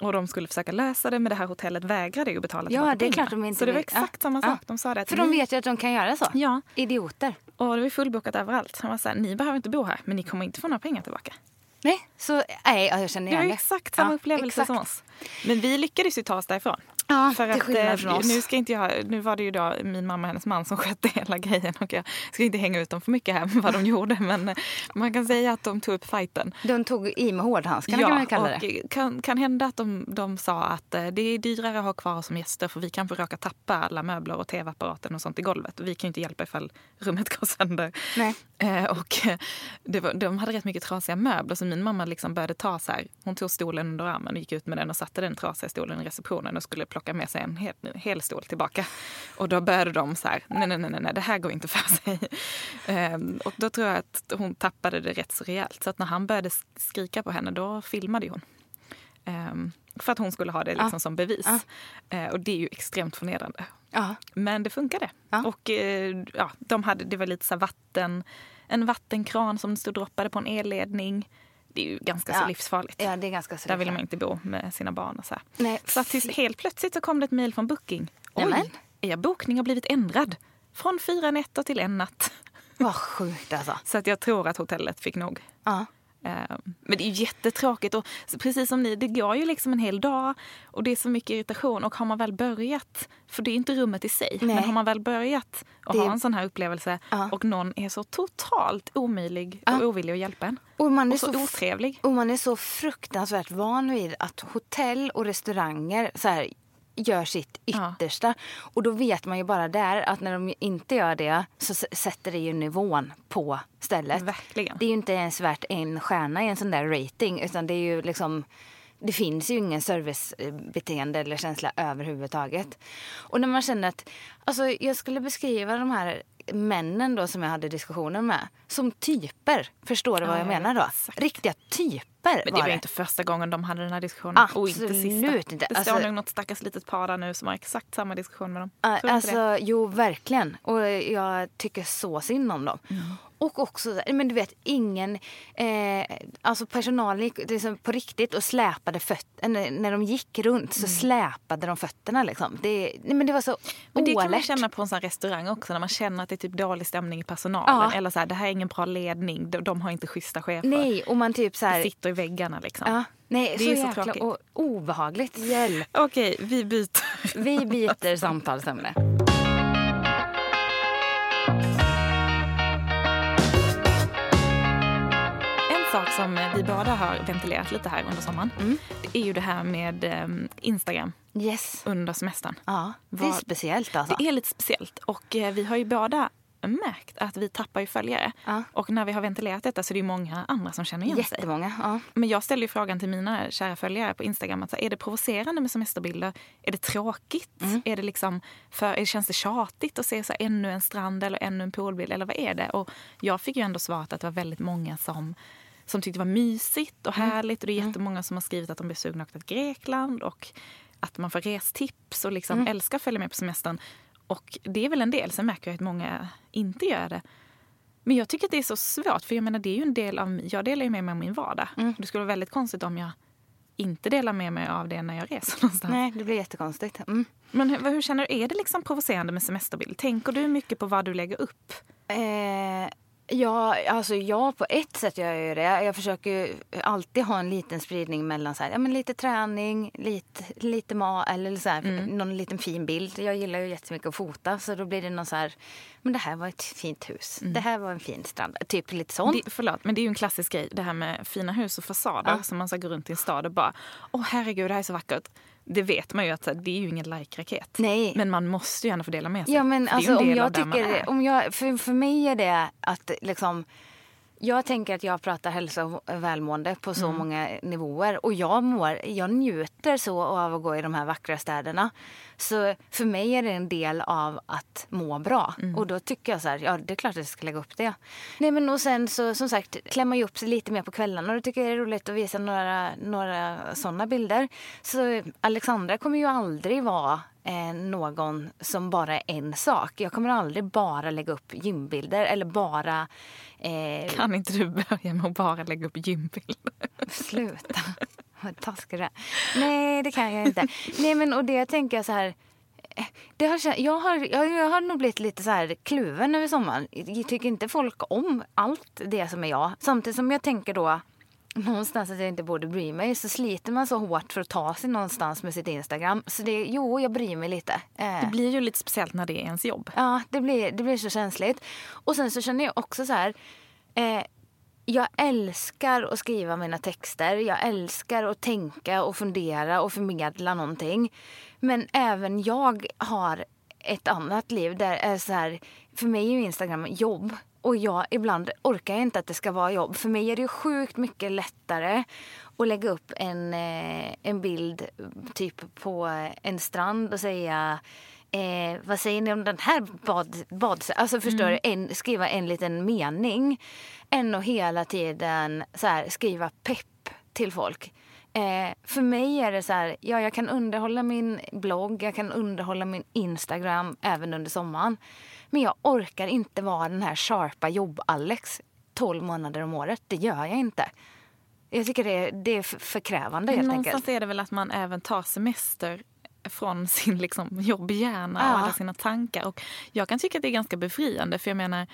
Och de skulle försöka lösa det men det här hotellet vägrade ju betala Ja, det är klart de inte Så det var exakt samma sak. De sa det För de vet ju att de kan göra så. Ja, Idioter. och det var fullbokat överallt. Han var så här, ni behöver inte bo här men ni kommer inte få några pengar tillbaka. Nej, så nej, ja, jag känner Det var igen ju exakt samma upplevelse som oss. Men vi lyckades ju ta oss därifrån. Ja, För att, eh, från oss. Nu, ska inte jag, nu var det ju då min mamma och hennes man som skötte hela grejen och jag ska inte hänga ut dem för mycket här med vad de gjorde men eh, man kan säga att de tog upp fighten. De tog i med hårdhandskarna kan man kalla och det. kan, kan hända att de, de sa att eh, det är dyrare att ha kvar som gäster för vi kanske råkar tappa alla möbler och tv-apparaten och sånt i golvet. Vi kan ju inte hjälpa ifall rummet går sönder. Nej. Eh, och eh, var, de hade rätt mycket trasiga möbler så min mamma liksom började ta så här, hon tog stolen under armen och gick ut med den och satte den trasiga stolen i receptionen och skulle plocka med sig en hel, hel stol tillbaka. Och då började de så här, nej, nej, nej, nej, det här går inte för sig. Ehm, och då tror jag att hon tappade det rätt så rejält. Så att när han började sk- skrika på henne, då filmade hon. Ehm, för att hon skulle ha det liksom som bevis. Eh, och det är ju extremt förnedrande. Ja. Men det funkade. Och eh, ja, de hade, det var lite så vatten, en vattenkran som stod droppade på en elledning. Det är ju ganska så Ja. livsfarligt. ja, det är ganska så Där vill man inte bo med sina barn. Och så här. Nej, Så att helt plötsligt så kom det ett mejl från Booking. Oj, Nämen. er bokning har blivit ändrad. Från fyra nätter till en natt. Vad sjukt alltså. Så att jag tror att hotellet fick nog. Ja. Eh, Men det är ju jättetråkigt. Och precis som ni, det går ju liksom en hel dag och det är så mycket irritation. Och har man väl börjat, för det är inte rummet i sig, Nej. men har man väl börjat att Det- ha en sån här upplevelse Ja. och någon är så totalt omöjlig och ovillig att hjälpa en. Och man är Och så, så otrevlig. Och man är så fruktansvärt van vid att hotell och restauranger så här, gör sitt Ja. yttersta. Och då vet man ju bara där att när de inte gör det så sätter det ju nivån på stället. Verkligen. Det är ju inte ens värt en stjärna i en sån där rating utan det är ju liksom det finns ju ingen servicebeteende eller känsla överhuvudtaget. Och när man känner att, alltså jag skulle beskriva de här männen då som jag hade diskussioner med som typer. Förstår du vad Ja, jag menar då? exakt. Riktiga typer Men det var det. ju inte första gången de hade den här diskussionen. och inte Absolut sista. inte. Det står Alltså- nog något stackars litet par där nu som har exakt samma diskussion med dem. Det? Alltså, jo, verkligen. Och jag tycker så synd om dem. Mm. Och också, men du vet, ingen... Eh, alltså personalen gick liksom på riktigt och släpade fötterna. När de gick runt så släpade de fötterna. Liksom. Det, nej, men det var så Men det kan man oalert. känna på en sån restaurang också när man känner att det är typ dålig stämning i personalen. Ja. Eller så här, det här är ingen bra ledning, de, de har inte schyssta chefer. Nej, och man typ så Det här... sitter i väggarna liksom. Ja, nej, Det så är så jäkla tråkigt. och obehagligt. Hjälp. Okej, vi byter. Vi byter samtalsämne. Sak som vi båda har ventilerat lite här under sommaren. Mm. Det är ju det här med eh, Instagram Yes. under semestern. Ja, det är speciellt alltså. Det är lite speciellt. Och eh, vi har ju båda märkt att vi tappar ju följare. Ja. Och när vi har ventilerat detta så är det ju många andra som känner igen sig. Jättemånga. Ja. Men jag ställde ju frågan till mina kära följare på Instagram. Att, så är det provocerande med semesterbilder? Är det tråkigt? Mm. Är det liksom för, känns det tjatigt att se så här, ännu en strand eller ännu en poolbild? Eller vad är det? Och jag fick ju ändå svaret att det var väldigt många som, som tyckte det var mysigt och Mm. härligt. Och det är jättemånga som har skrivit att de blir sugna att åka till Grekland. Och att man får restips och liksom älskar att följa med på semestern. Och det är väl en del. Sen märker jag att många inte gör det. Men jag tycker att det är så svårt, för jag menar det är ju en del av, jag delar ju med mig av min vardag. Det skulle vara väldigt konstigt om jag inte delar med mig av det när jag reser någonstans. Nej, det blir jättekonstigt. Mm. Men hur, hur känner du? Är det liksom provocerande med semesterbild? Tänker du mycket på vad du lägger upp? Eh, ja, alltså ja, på ett sätt gör jag ju det. Jag försöker alltid ha en liten spridning mellan så här, ja, men lite träning, lite, lite mat eller så här, någon liten fin bild. Jag gillar ju jättemycket att fota så då blir det någon så här, men det här var ett fint hus. Det här var en fin strand. Typ lite sånt. Det, förlåt, men det är ju en klassisk grej det här med fina hus och fasader Ja. som man ska gå runt i en stad och bara åh herregud det här är så vackert. Det vet man ju att det är ju ingen like-raket. Nej. Men man måste ju gärna få dela med sig. Ja, men alltså, om jag tycker, om jag, för, för mig är det att liksom jag tänker att jag pratar hälsa och välmående på så Mm. många nivåer. Och jag, mår, jag njuter så av att gå i de här vackra städerna. Så för mig är det en del av att må bra. Mm. Och då tycker jag så här, ja det är klart att jag ska lägga upp det. Nej men och sen så som sagt klämmer jag upp sig lite mer på kvällarna. Och det tycker jag är roligt att visa några, några sådana bilder. Så Alexandra kommer ju aldrig vara eh, någon som bara är en sak. Jag kommer aldrig bara lägga upp gymbilder eller bara... Eh, Kan inte du börja med att bara lägga upp gymbilder? Sluta. Vad taskig du är. Nej, det kan jag inte. Nej, men och det tänker jag så här. eh, Det har, jag, har, jag har nog blivit lite så här kluven över sommaren. Jag tycker inte folk om allt det som är jag. Samtidigt som jag tänker då någonstans att jag inte borde bry mig så sliter man så hårt för att ta sig någonstans med sitt Instagram. Så det, jo, jag bryr mig lite. Eh. Det blir ju lite speciellt när det är ens jobb. Ja, det blir, det blir så känsligt. Och sen så känner jag också så här. Eh, jag älskar att skriva mina texter. Jag älskar att tänka och fundera och förmedla någonting. Men även jag har ett annat liv där är så här. För mig är Instagram jobb. Och jag ibland orkar jag inte att det ska vara jobb. För mig är det ju sjukt mycket lättare att lägga upp en, eh, en bild typ på en strand och säga Eh, vad säger ni om den här bad, bad Alltså förstår du, en, skriva en liten mening. Än att hela tiden så här, skriva pepp till folk. Eh, för mig är det så här, ja jag kan underhålla min blogg, jag kan underhålla min Instagram även under sommaren. Men jag orkar inte vara den här sharpa jobb-Alex 12 månader om året. Det gör jag inte. Jag tycker det är, det är för krävande helt Någonstans enkelt. är det väl att man även tar semester från sin liksom jobbhjärna och Ja. alla sina tankar. Och jag kan tycka att det är ganska befriande. För jag menar,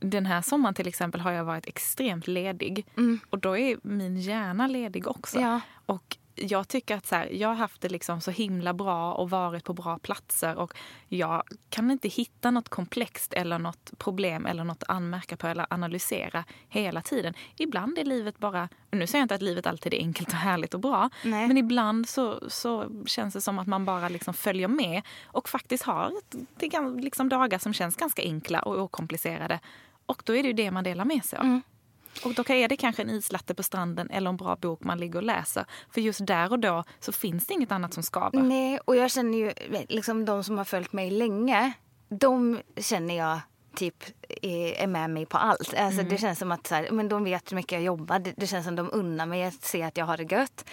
den här sommaren till exempel har jag varit extremt ledig. Och då är min hjärna ledig också. Ja. Och jag tycker att så här, jag har haft det liksom så himla bra och varit på bra platser. Och jag kan inte hitta något komplext eller något problem eller något att anmärka på eller analysera hela tiden. Ibland är livet bara, nu säger jag inte att livet alltid är enkelt och härligt och bra. Nej. Men ibland så, så känns det som att man bara liksom följer med och faktiskt har det liksom dagar som känns ganska enkla och okomplicerade. Och då är det ju det man delar med sig av. Och då är det kanske en islatte på stranden eller en bra bok man ligger och läser. För just där och då så finns det inget annat som skaver. Nej, och jag känner ju liksom de som har följt mig länge. De känner jag typ är är med mig på allt. Alltså, Det känns som att så här, men de vet hur mycket jag jobbar. Det, det känns som de unnar mig att se att jag har det gött.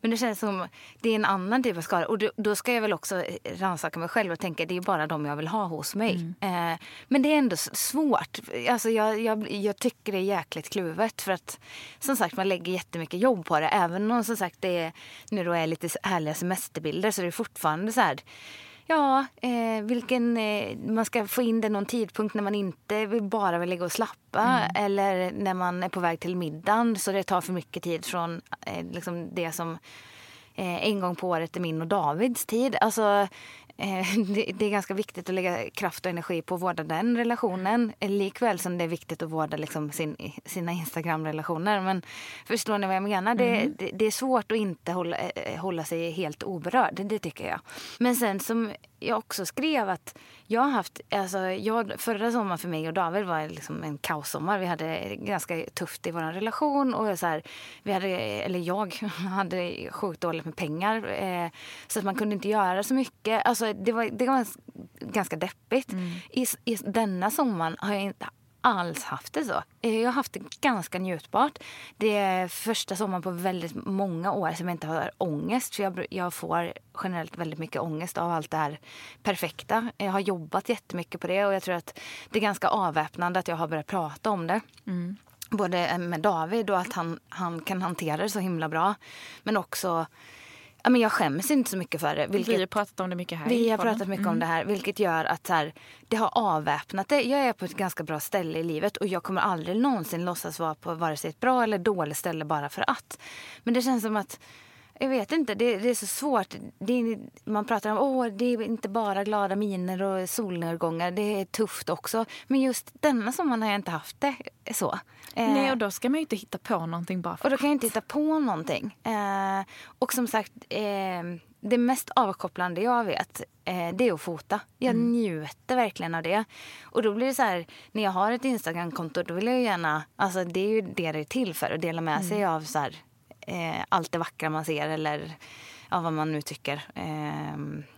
Men det känns som det är en annan typ av skara. Och då, då ska jag väl också rannsaka mig själv och tänka det är bara de jag vill ha hos mig. Eh, men det är ändå svårt. Alltså, jag, jag, jag tycker det är jäkligt kluvet. För att som sagt man lägger jättemycket jobb på det. Även om som sagt det är, nu då är lite härliga semesterbilder så är det fortfarande så här Ja, eh, vilken, eh, man ska få in det någon tidpunkt när man inte vill bara vill ligga och slappa eller när man är på väg till middagen så det tar för mycket tid från eh, liksom det som eh, en gång på året är min och Davids tid. Alltså, det, det är ganska viktigt att lägga kraft och energi på att vårda den relationen eh, likväl som det är viktigt att vårda liksom, sin, sina Instagram-relationer. Men förstår ni vad jag menar? Det, det, det är svårt att inte hålla, eh, hålla sig helt oberörd, det, det tycker jag. Men sen som jag också skrev att jag har haft, alltså jag, förra sommaren för mig och David var liksom en kaossommar. Vi hade ganska tufft i vår relation och så här, vi hade, eller jag hade sjukt dåligt med pengar. Eh, så att man kunde inte göra så mycket. Alltså det var, det var ganska deppigt. I, I denna sommaren har jag inte alls haft det så. Eh, Jag har haft det ganska njutbart. Det är första sommaren på väldigt många år som jag inte har ångest. För jag, jag får generellt väldigt mycket ångest av allt det här perfekta. Jag har jobbat jättemycket på det och jag tror att det är ganska avväpnande att jag har börjat prata om det. Både med David och att han, han kan hantera det så himla bra. Men också, ja, men jag skäms inte så mycket för det. Vi har Vilket, pratat om det mycket här. vi har pratat mycket om det här, vilket gör att här, det har avväpnat det. Jag är på ett ganska bra ställe i livet och jag kommer aldrig någonsin låtsas vara på vare sig ett bra eller dåligt ställe bara för att. Men det känns som att jag vet inte, det, det är så svårt. Är, man pratar om åh, det är inte bara glada miner och solnedgångar. Det är tufft också. Men just denna sommaren har jag inte haft det så. Eh, Nej, och då ska man ju inte hitta på någonting bara för och då kan jag inte hitta på någonting. Eh, och som sagt, eh, det mest avkopplande jag vet, eh, det är att fota. Jag njuter verkligen av det. Och då blir det så här, när jag har ett Instagramkonto, då vill jag gärna, alltså det är ju det det är till för, att dela med sig av så här, eh, allt det vackra man ser eller ja, vad man nu tycker. Eh,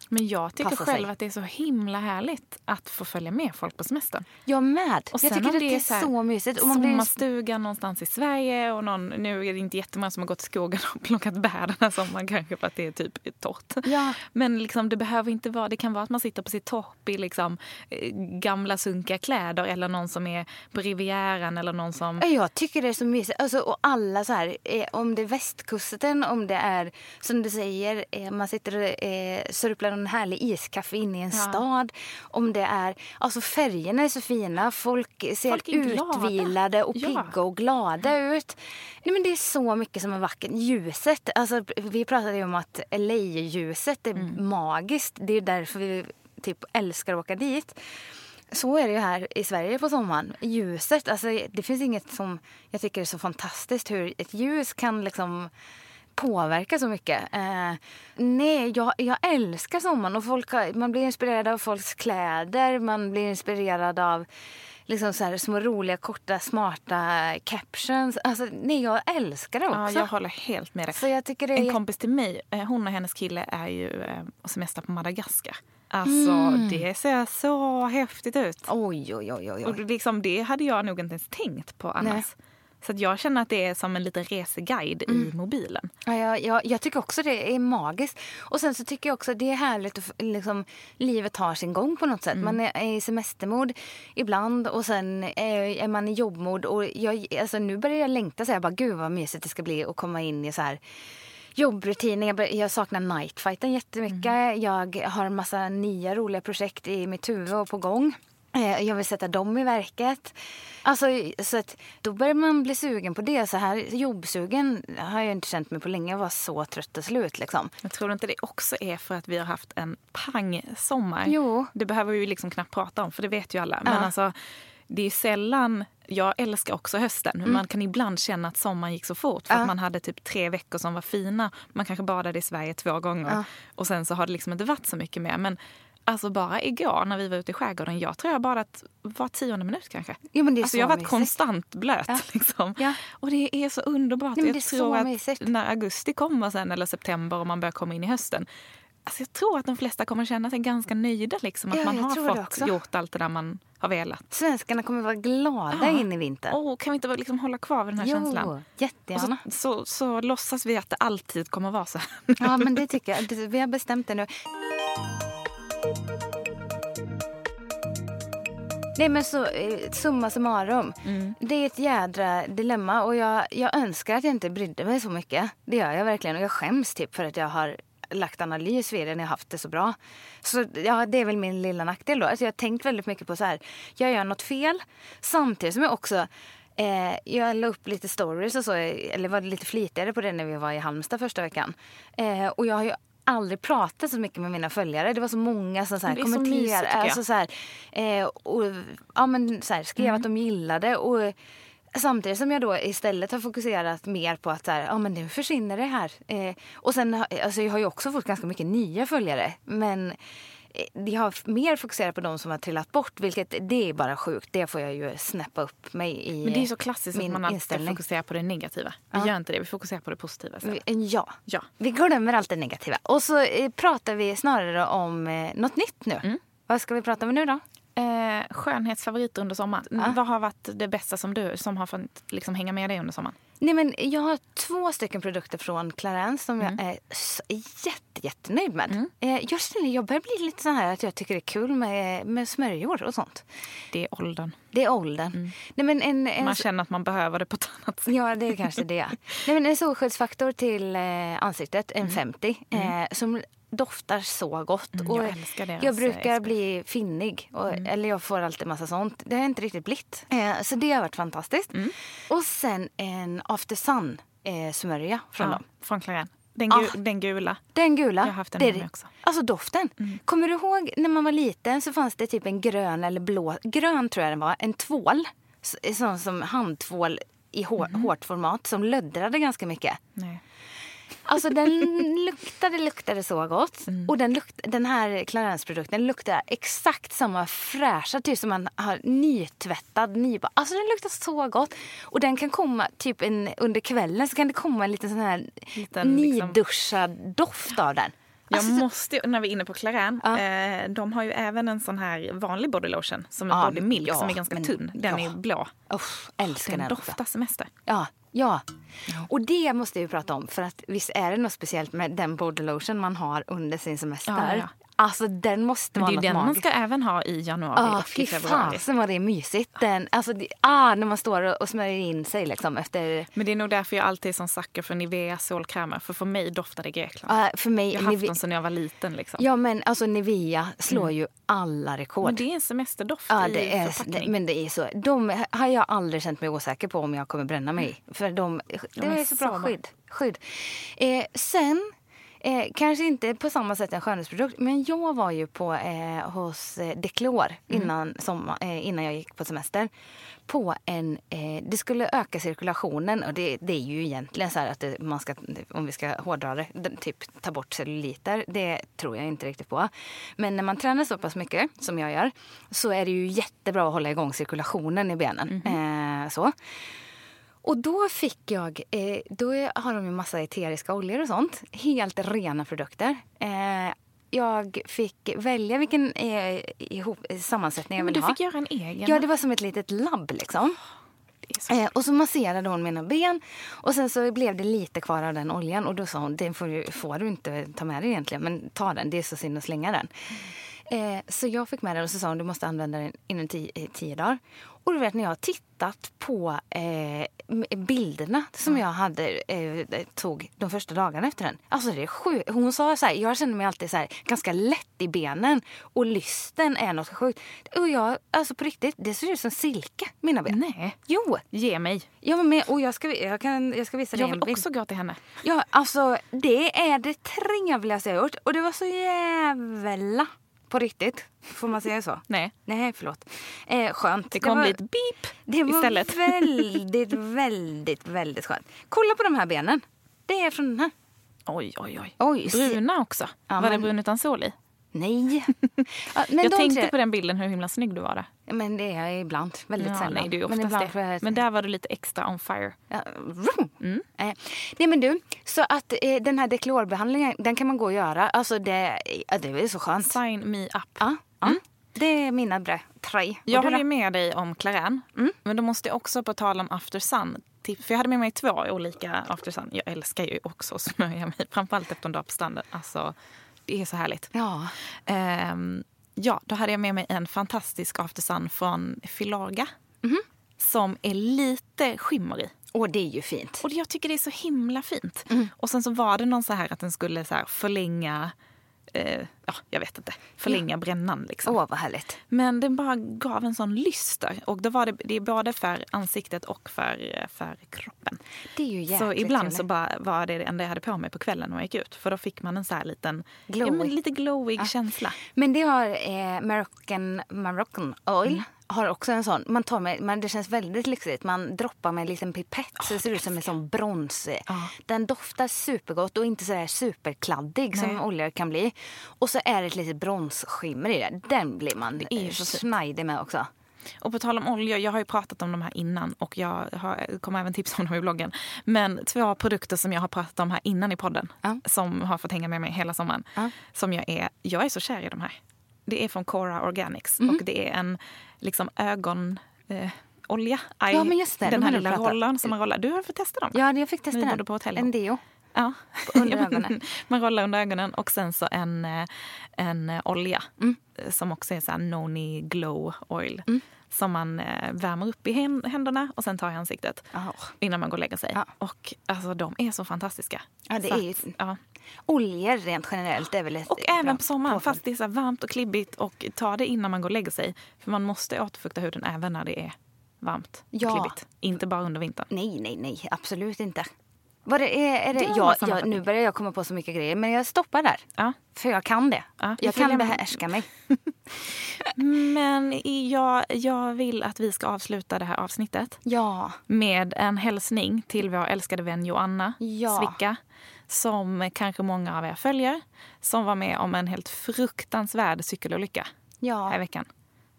men jag tycker själv sig. att det är så himla härligt att få följa med folk på semestern. jag med. Och jag tycker att det är så här så mysigt. Och man blir Sommarstuga någonstans i Sverige och någon, nu är det inte jättemånga som har gått i skogen och plockat bär den här sommaren kanske för att det är typ torrt. Ja. Men liksom, det behöver inte vara, det kan vara att man sitter på sitt topp i liksom, eh, gamla sunkiga kläder eller någon som är på Rivieran eller någon som... Ja, Jag tycker det är så mysigt. Alltså, och alla så här, eh, om det är västkusten, om det är som du säger, eh, man sitter och eh, sörplar en härlig iskaffe inne i en stad. Om det är, alltså färgerna är så fina, folk ser Folk utvilade och Ja. pigga och glada ut. Nej, men det är så mycket som är vackert. Ljuset, alltså, vi pratade om att LA-ljuset är Mm. magiskt. Det är därför vi typ älskar att åka dit. Så är det ju här i Sverige på sommaren. Ljuset, alltså det finns inget som jag tycker är så fantastiskt hur ett ljus kan liksom påverka så mycket. Eh, nej, jag, jag älskar sommaren och folk har, man blir inspirerad av folks kläder, man blir inspirerad av liksom så här små roliga, korta, smarta captions. Alltså, nej, jag älskar det också. Ja, jag håller helt med dig. Så jag tycker är En jätte- kompis till mig, eh, hon och hennes kille är ju eh, och semester på Madagaskar. Alltså Mm. det ser så häftigt ut. Oj, oj, oj, oj. Och liksom, det hade jag nog inte ens tänkt på annars. Så jag känner att det är som en liten reseguide Mm. i mobilen. Ja, jag, jag, jag tycker också det är magiskt. Och sen så tycker jag också det är härligt att liksom, livet tar sin gång på något sätt. Man är, är i semestermod ibland och sen är, är man i jobbmod. Och jag, alltså, nu börjar jag längta så här, bara gud vad mysigt det ska bli att komma in i så här jobbrutiner. Jag, jag saknar nightfighten jättemycket. Jag har en massa nya roliga projekt i mitt huvud och på gång. Eh, Jag vill sätta dem i verket. Alltså, så att då börjar man bli sugen på det. Så här jobbsugen har jag inte känt mig på länge. Jag var så trött och slut. Liksom. Jag tror inte det också är för att vi har haft en pang-sommar. Jo. Det behöver vi liksom knappt prata om, för det vet ju alla. Men Ja. alltså, det är sällan... Jag älskar också hösten, men man kan ibland känna att sommaren gick så fort. För Mm. Ja. att man hade typ tre veckor som var fina. Man kanske badade i Sverige två gånger. Och sen så har det liksom inte varit så mycket mer. Men alltså bara igår när vi var ute i skärgården, jag tror jag badat var tionde minut kanske. Jo, men det är alltså så jag har varit mysigt. konstant blöt. Ja. Liksom. Ja. Och det är så underbart. Nej, men jag det är så tror att mysigt. när augusti kommer sen, eller september och man börjar komma in i hösten. Alltså jag tror att de flesta kommer känna sig ganska nöjda. Liksom, att Ja, man har fått gjort allt det där man har velat. Svenskarna kommer vara glada Ja. in i vintern. Åh, kan vi inte liksom hålla kvar vid den här känslan? jo, Och jättegärna. så, så, så låtsas vi att det alltid kommer vara så här. Ja, men det tycker jag. Vi har bestämt det nu. Nej men så, eh, summa summarum. Det är ett jädra dilemma och jag, jag önskar att jag inte brydde mig så mycket. Det gör jag verkligen och jag skäms typ för att jag har lagt analys vid det när jag haft det så bra. Så ja, det är väl min lilla nackdel då. Alltså, jag har tänkt väldigt mycket på så här, jag gör något fel samtidigt som jag också Eh, jag la upp lite stories och så, eller var lite flitigare på det när vi var i Halmstad första veckan. Eh, och jag har ju aldrig pratat så mycket med mina följare. Det var så många som så här, så kommenterade. jag. Alltså, så här, eh, och, ja, men, så här, skrev Mm. att de gillade. Och, Samtidigt som jag då istället har fokuserat mer på att så här, ja, men nu försvinner det här. Eh, och sen, alltså, jag har ju också fått ganska mycket nya följare. Men eh, jag har mer fokuserat på de som har trillat bort. Vilket det är bara sjukt. Det får jag ju snäppa upp mig i Men det är så klassiskt att man alltid fokuserar på det negativa. Vi Ja. gör inte det, vi fokuserar på det positiva. Vi- Ja. Ja. Vi glömmer allt det negativa. Och så eh, pratar vi snarare om eh, något nytt nu. Mm. Vad ska vi prata om nu då? Eh, skönhetsfavoriter under sommaren. Ja. Vad har varit det bästa som du som har fått liksom, hänga med dig under sommaren? Nej, men jag har två stycken produkter från Clarence som Mm. jag är jätte, jättenöjd med. Eh, jag, känner, jag börjar bli lite så här att jag tycker det är kul med, med smörjor och sånt. Det är åldern. Det är åldern. Nej, men en, en, Man känner att man behöver det på ett annat sätt. Ja, det är kanske det. Nej, men en solskyddsfaktor till eh, ansiktet, en 50, eh, som doftar så gott. Mm, jag älskar deras, jag eh, brukar SPF. bli finnig, och, eller jag får alltid massa sånt. Det har jag inte riktigt blivit. Eh, så det har varit fantastiskt. Och sen en After Sun eh, smörja från Ja, dem. från Claren. Den, Ah. gu- den gula. Den gula. Jag har haft den det också. Alltså doften. Kommer du ihåg när man var liten så fanns det typ en grön eller blå, grön tror jag den var, en tvål. Sån som handtvål i hår, hårt format som löddrade ganska mycket. Nej. Alltså den luktade, luktade så gott. Mm. Och den, lukt, den här Clarence-produkten luktar exakt samma fräscha, typ som man har nytvättad, nyba. Alltså den luktar så gott. Och den kan komma, typ en, under kvällen så kan det komma en liten sån här Liten, liksom- nyduschad doft av den. Jag Alltså, måste, när vi är inne på Claren, Ja. eh, de har ju även en sån här vanlig body lotion som är Ja, body milk ja, som är ganska men- tunn. Den ja. är blå. Usch, älskar Den den, doftar semester. Ja, ja. Och det måste vi prata om. För att visst är det något speciellt med den body lotion man har under sin semester. Ja, ja. Alltså den måste vara det är den man ska även ha i januari Ja, och fy i februari. fasen vad det är mysigt. Den, alltså, det, ah, när man står och, och smörjer in sig liksom efter... Men det är nog därför jag alltid är som sucker för Nivea solkrämer. För för mig doftar det Grekland. ah, för mig, jag har haft Nive- dem sedan jag var liten. Liksom. Ja men alltså Nivea slår ju alla rekord. Men det är en semesterdoft i det är, förpackning. det, men det är så. De har jag aldrig känt mig osäker på om jag kommer bränna mig i. För de, det är är, så bra så bra. skydd. skydd. Eh, sen, eh, kanske inte på samma sätt en skönhetsprodukt, men jag var ju på, eh, hos eh, Declor innan, sommar, eh, innan jag gick på semester. På en, eh, det skulle öka cirkulationen och det, det är ju egentligen så här att det, man ska, om vi ska hårdra det, typ ta bort celluliter. Det tror jag inte riktigt på. Men när man tränar så pass mycket som jag gör så är det ju jättebra att hålla igång cirkulationen i benen. Eh, så. Och då fick jag, eh, då har de ju massa eteriska oljor och sånt. Helt rena produkter. Eh, jag fick välja vilken eh, ihop, sammansättning jag Men ville du ha. fick göra en egen. Ja, det var som ett litet labb liksom. Är så- Eh, och så masserade hon mina ben och sen så blev det lite kvar av den oljan och då sa hon, den får du, får du inte ta med dig egentligen men ta den, det är så synd att slänga den. Eh, så jag fick med den och så sa hon, du måste använda den inom tio, eh, tio dagar. Och du vet när jag har tittat på eh, bilderna som jag hade, eh, tog de första dagarna efter den. Alltså det är sjukt. Hon sa så här, jag känner mig alltid så här, ganska lätt i benen och lysten är något sjukt. Och jag, alltså på riktigt, det ser ut som silke, mina ben. Nej. Jo, Ge mig. Ja, men, och jag ska, jag, kan, jag ska visa dig Jag vill också gå till henne. Ja, alltså det är det trevligaste jag har gjort. Och det var så jävla på riktigt. Får man säga så? Nej. Nej, förlåt. Eh, skönt. Det kommer var, bli ett beep det var istället. väldigt, väldigt, väldigt skönt. Kolla på de här benen. Det är från den här. Oj, oj, oj. Oj, Bruna också. Ja, var det men- brun utan sol i? Nej. Ja, men jag tänkte tre- på den bilden hur himla snygg du var där. Men det är jag ibland. Väldigt Ja, sällan. nej, det är men ibland jag... Men där var du lite extra on fire. Ja. Mm. Eh, nej men du, så att eh, den här deklorbehandlingen, den kan man gå och göra. Alltså det, ja, det är så skönt. Sign me up. Ja, ja. Det är mina bre, tre. Jag du håller med dig om Claren. Men då måste jag också på tal om After Sun. För jag hade med mig två olika After Sun. Jag älskar ju också att smörja mig. Framförallt efter en dag på stranden. Alltså, det är så härligt. Ja. Ehm, ja, då hade jag med mig en fantastisk After Sun från Filaga. Som är lite skimmer i. Och det är ju fint. Och jag tycker det är så himla fint. Och sen så var det någon så här att den skulle så förlänga, eh, ja jag vet inte, förlänga brännan liksom. Åh, vad härligt. Men den bara gav en sån lyster. Och då var det, det är både för ansiktet och för, för kroppen. Det är ju jäkligt Så ibland trevligt. så bara var det det enda jag hade på mig på kvällen när jag gick ut. För då fick man en så här liten, ja, Glowig. men lite glowig känsla. Men det har eh, Moroccan, Moroccan Oil. Mm. Har också en sån. Man tar med, men det känns väldigt lyxigt. Man droppar med en liten pipett så det ser ut som en sån brons. Ja. Den doftar supergott och inte så där superkladdig som Nej. oljor kan bli. Och så är det ett litet bronsskimmer i den. Den blir man är ju så snajdig med också. Och på tal om oljor, jag har ju pratat om de här innan och jag har, kommer även tipsa om dem i bloggen. Men två produkter som jag har pratat om här innan i podden, Ja. som har fått hänga med mig hela sommaren. Ja. Som jag är, jag är så kär i de här. Det är från Cora Organics Mhm. och det är en liksom ögon... Eh, olja. Ja, men just det, Den de här lilla rollen som man rollar. Du har fått testa dem. Ja, jag fick testa den. på En deo. Ja. under ögonen. Man rollar under ögonen och sen så en, eh, en eh, olja Mm. eh, som också är så här Noni Glow Oil. Som man värmer upp i hän- händerna och sen tar i ansiktet Ja. innan man går och lägger sig. Ja. Och alltså de är så fantastiska. Ja, det Så är ju- att, ja. Oljor rent generellt är väl ett Och även på sommaren, påfund. fast det är så varmt och klibbigt. Och ta det innan man går och lägger sig. För man måste återfukta huden även när det är varmt och Ja. klibbigt. Inte bara under vintern. Nej, nej, nej. Absolut inte. Vad det är, är det? Det var Ja, ja, sammanfattning. nu börjar jag komma på så mycket grejer. Men jag stoppar där. Ja. För jag kan det. Ja, jag kan behärska mig. Men jag, jag vill att vi ska avsluta det här avsnittet Ja. med en hälsning till vår älskade vän Joanna Ja. Svicka som kanske många av er följer. Som var med om en helt fruktansvärd cykelolycka Ja. här i veckan.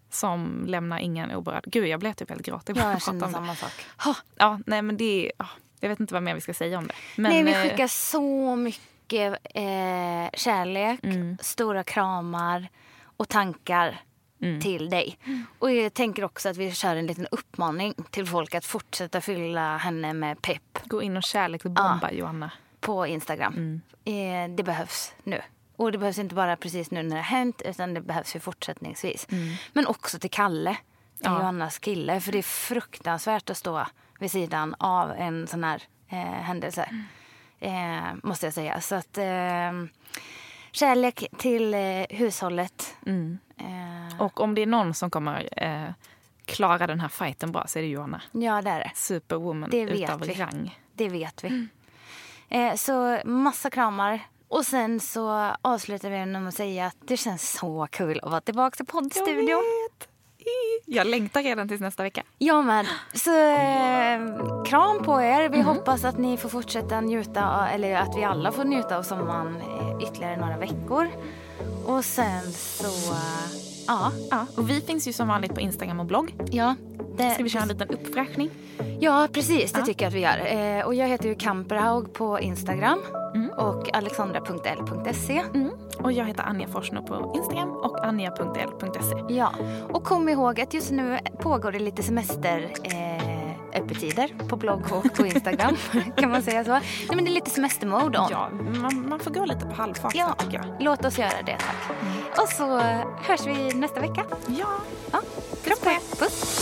Som lämnar ingen oberörd. Gud, jag blev typ helt gråtig. Ja, jag känner samma sak. Ha, Ja, nej men det ja, Jag vet inte vad mer vi ska säga om det. Men, Nej, vi eh, skickar så mycket eh, kärlek, Mm. stora kramar och tankar Mm. till dig. Och jag tänker också att vi kör en liten uppmaning till folk att fortsätta fylla henne med pepp Gå in och kärleksbomba bomba Joanna. på Instagram. Mm. Eh, det behövs nu. Och det behövs inte bara precis nu när det har hänt utan det behövs ju fortsättningsvis. Men också till Kalle, Mm. Ja. Johannas kille. För det är fruktansvärt att stå vid sidan av en sån här eh, händelse. Mm. Eh, måste jag säga. Så att eh, kärlek till eh, hushållet. Mm. Och om det är någon som kommer klara den här fighten bra så är det Joanna. ja, det är det. Superwoman Det vet utav vi. rang. Det vet vi. Mm. Eh, så massa kramar. Och sen så avslutar vi med att säga att det känns så kul att vara tillbaka i poddstudion. Jag längtar redan tills nästa vecka. Jag med. Så eh, kram på er. Vi hoppas att ni får fortsätta njuta, eller att vi alla får njuta av sommaren ytterligare några veckor. Och sen så, eh, ja. Ja, och vi finns ju som vanligt på Instagram och blogg. Ja, det, Ska vi köra en liten uppfräschning? ja precis. Det Ja. tycker jag att vi gör. Eh, och jag heter ju Kamperhaug på Instagram Mm. och alexandra.l.se. Och jag heter Anja Forsner på Instagram och anja.l.se. Ja, och kom ihåg att just nu pågår det lite semester eh, öppettider på blogg och på Instagram. kan man säga så? Nej, men det är lite semestermode on. Ja, man, man får gå lite på halvfart Ja, tycker jag. låt oss göra det tack. Och så hörs vi nästa vecka. Ja, Ja, kram på er. Puss.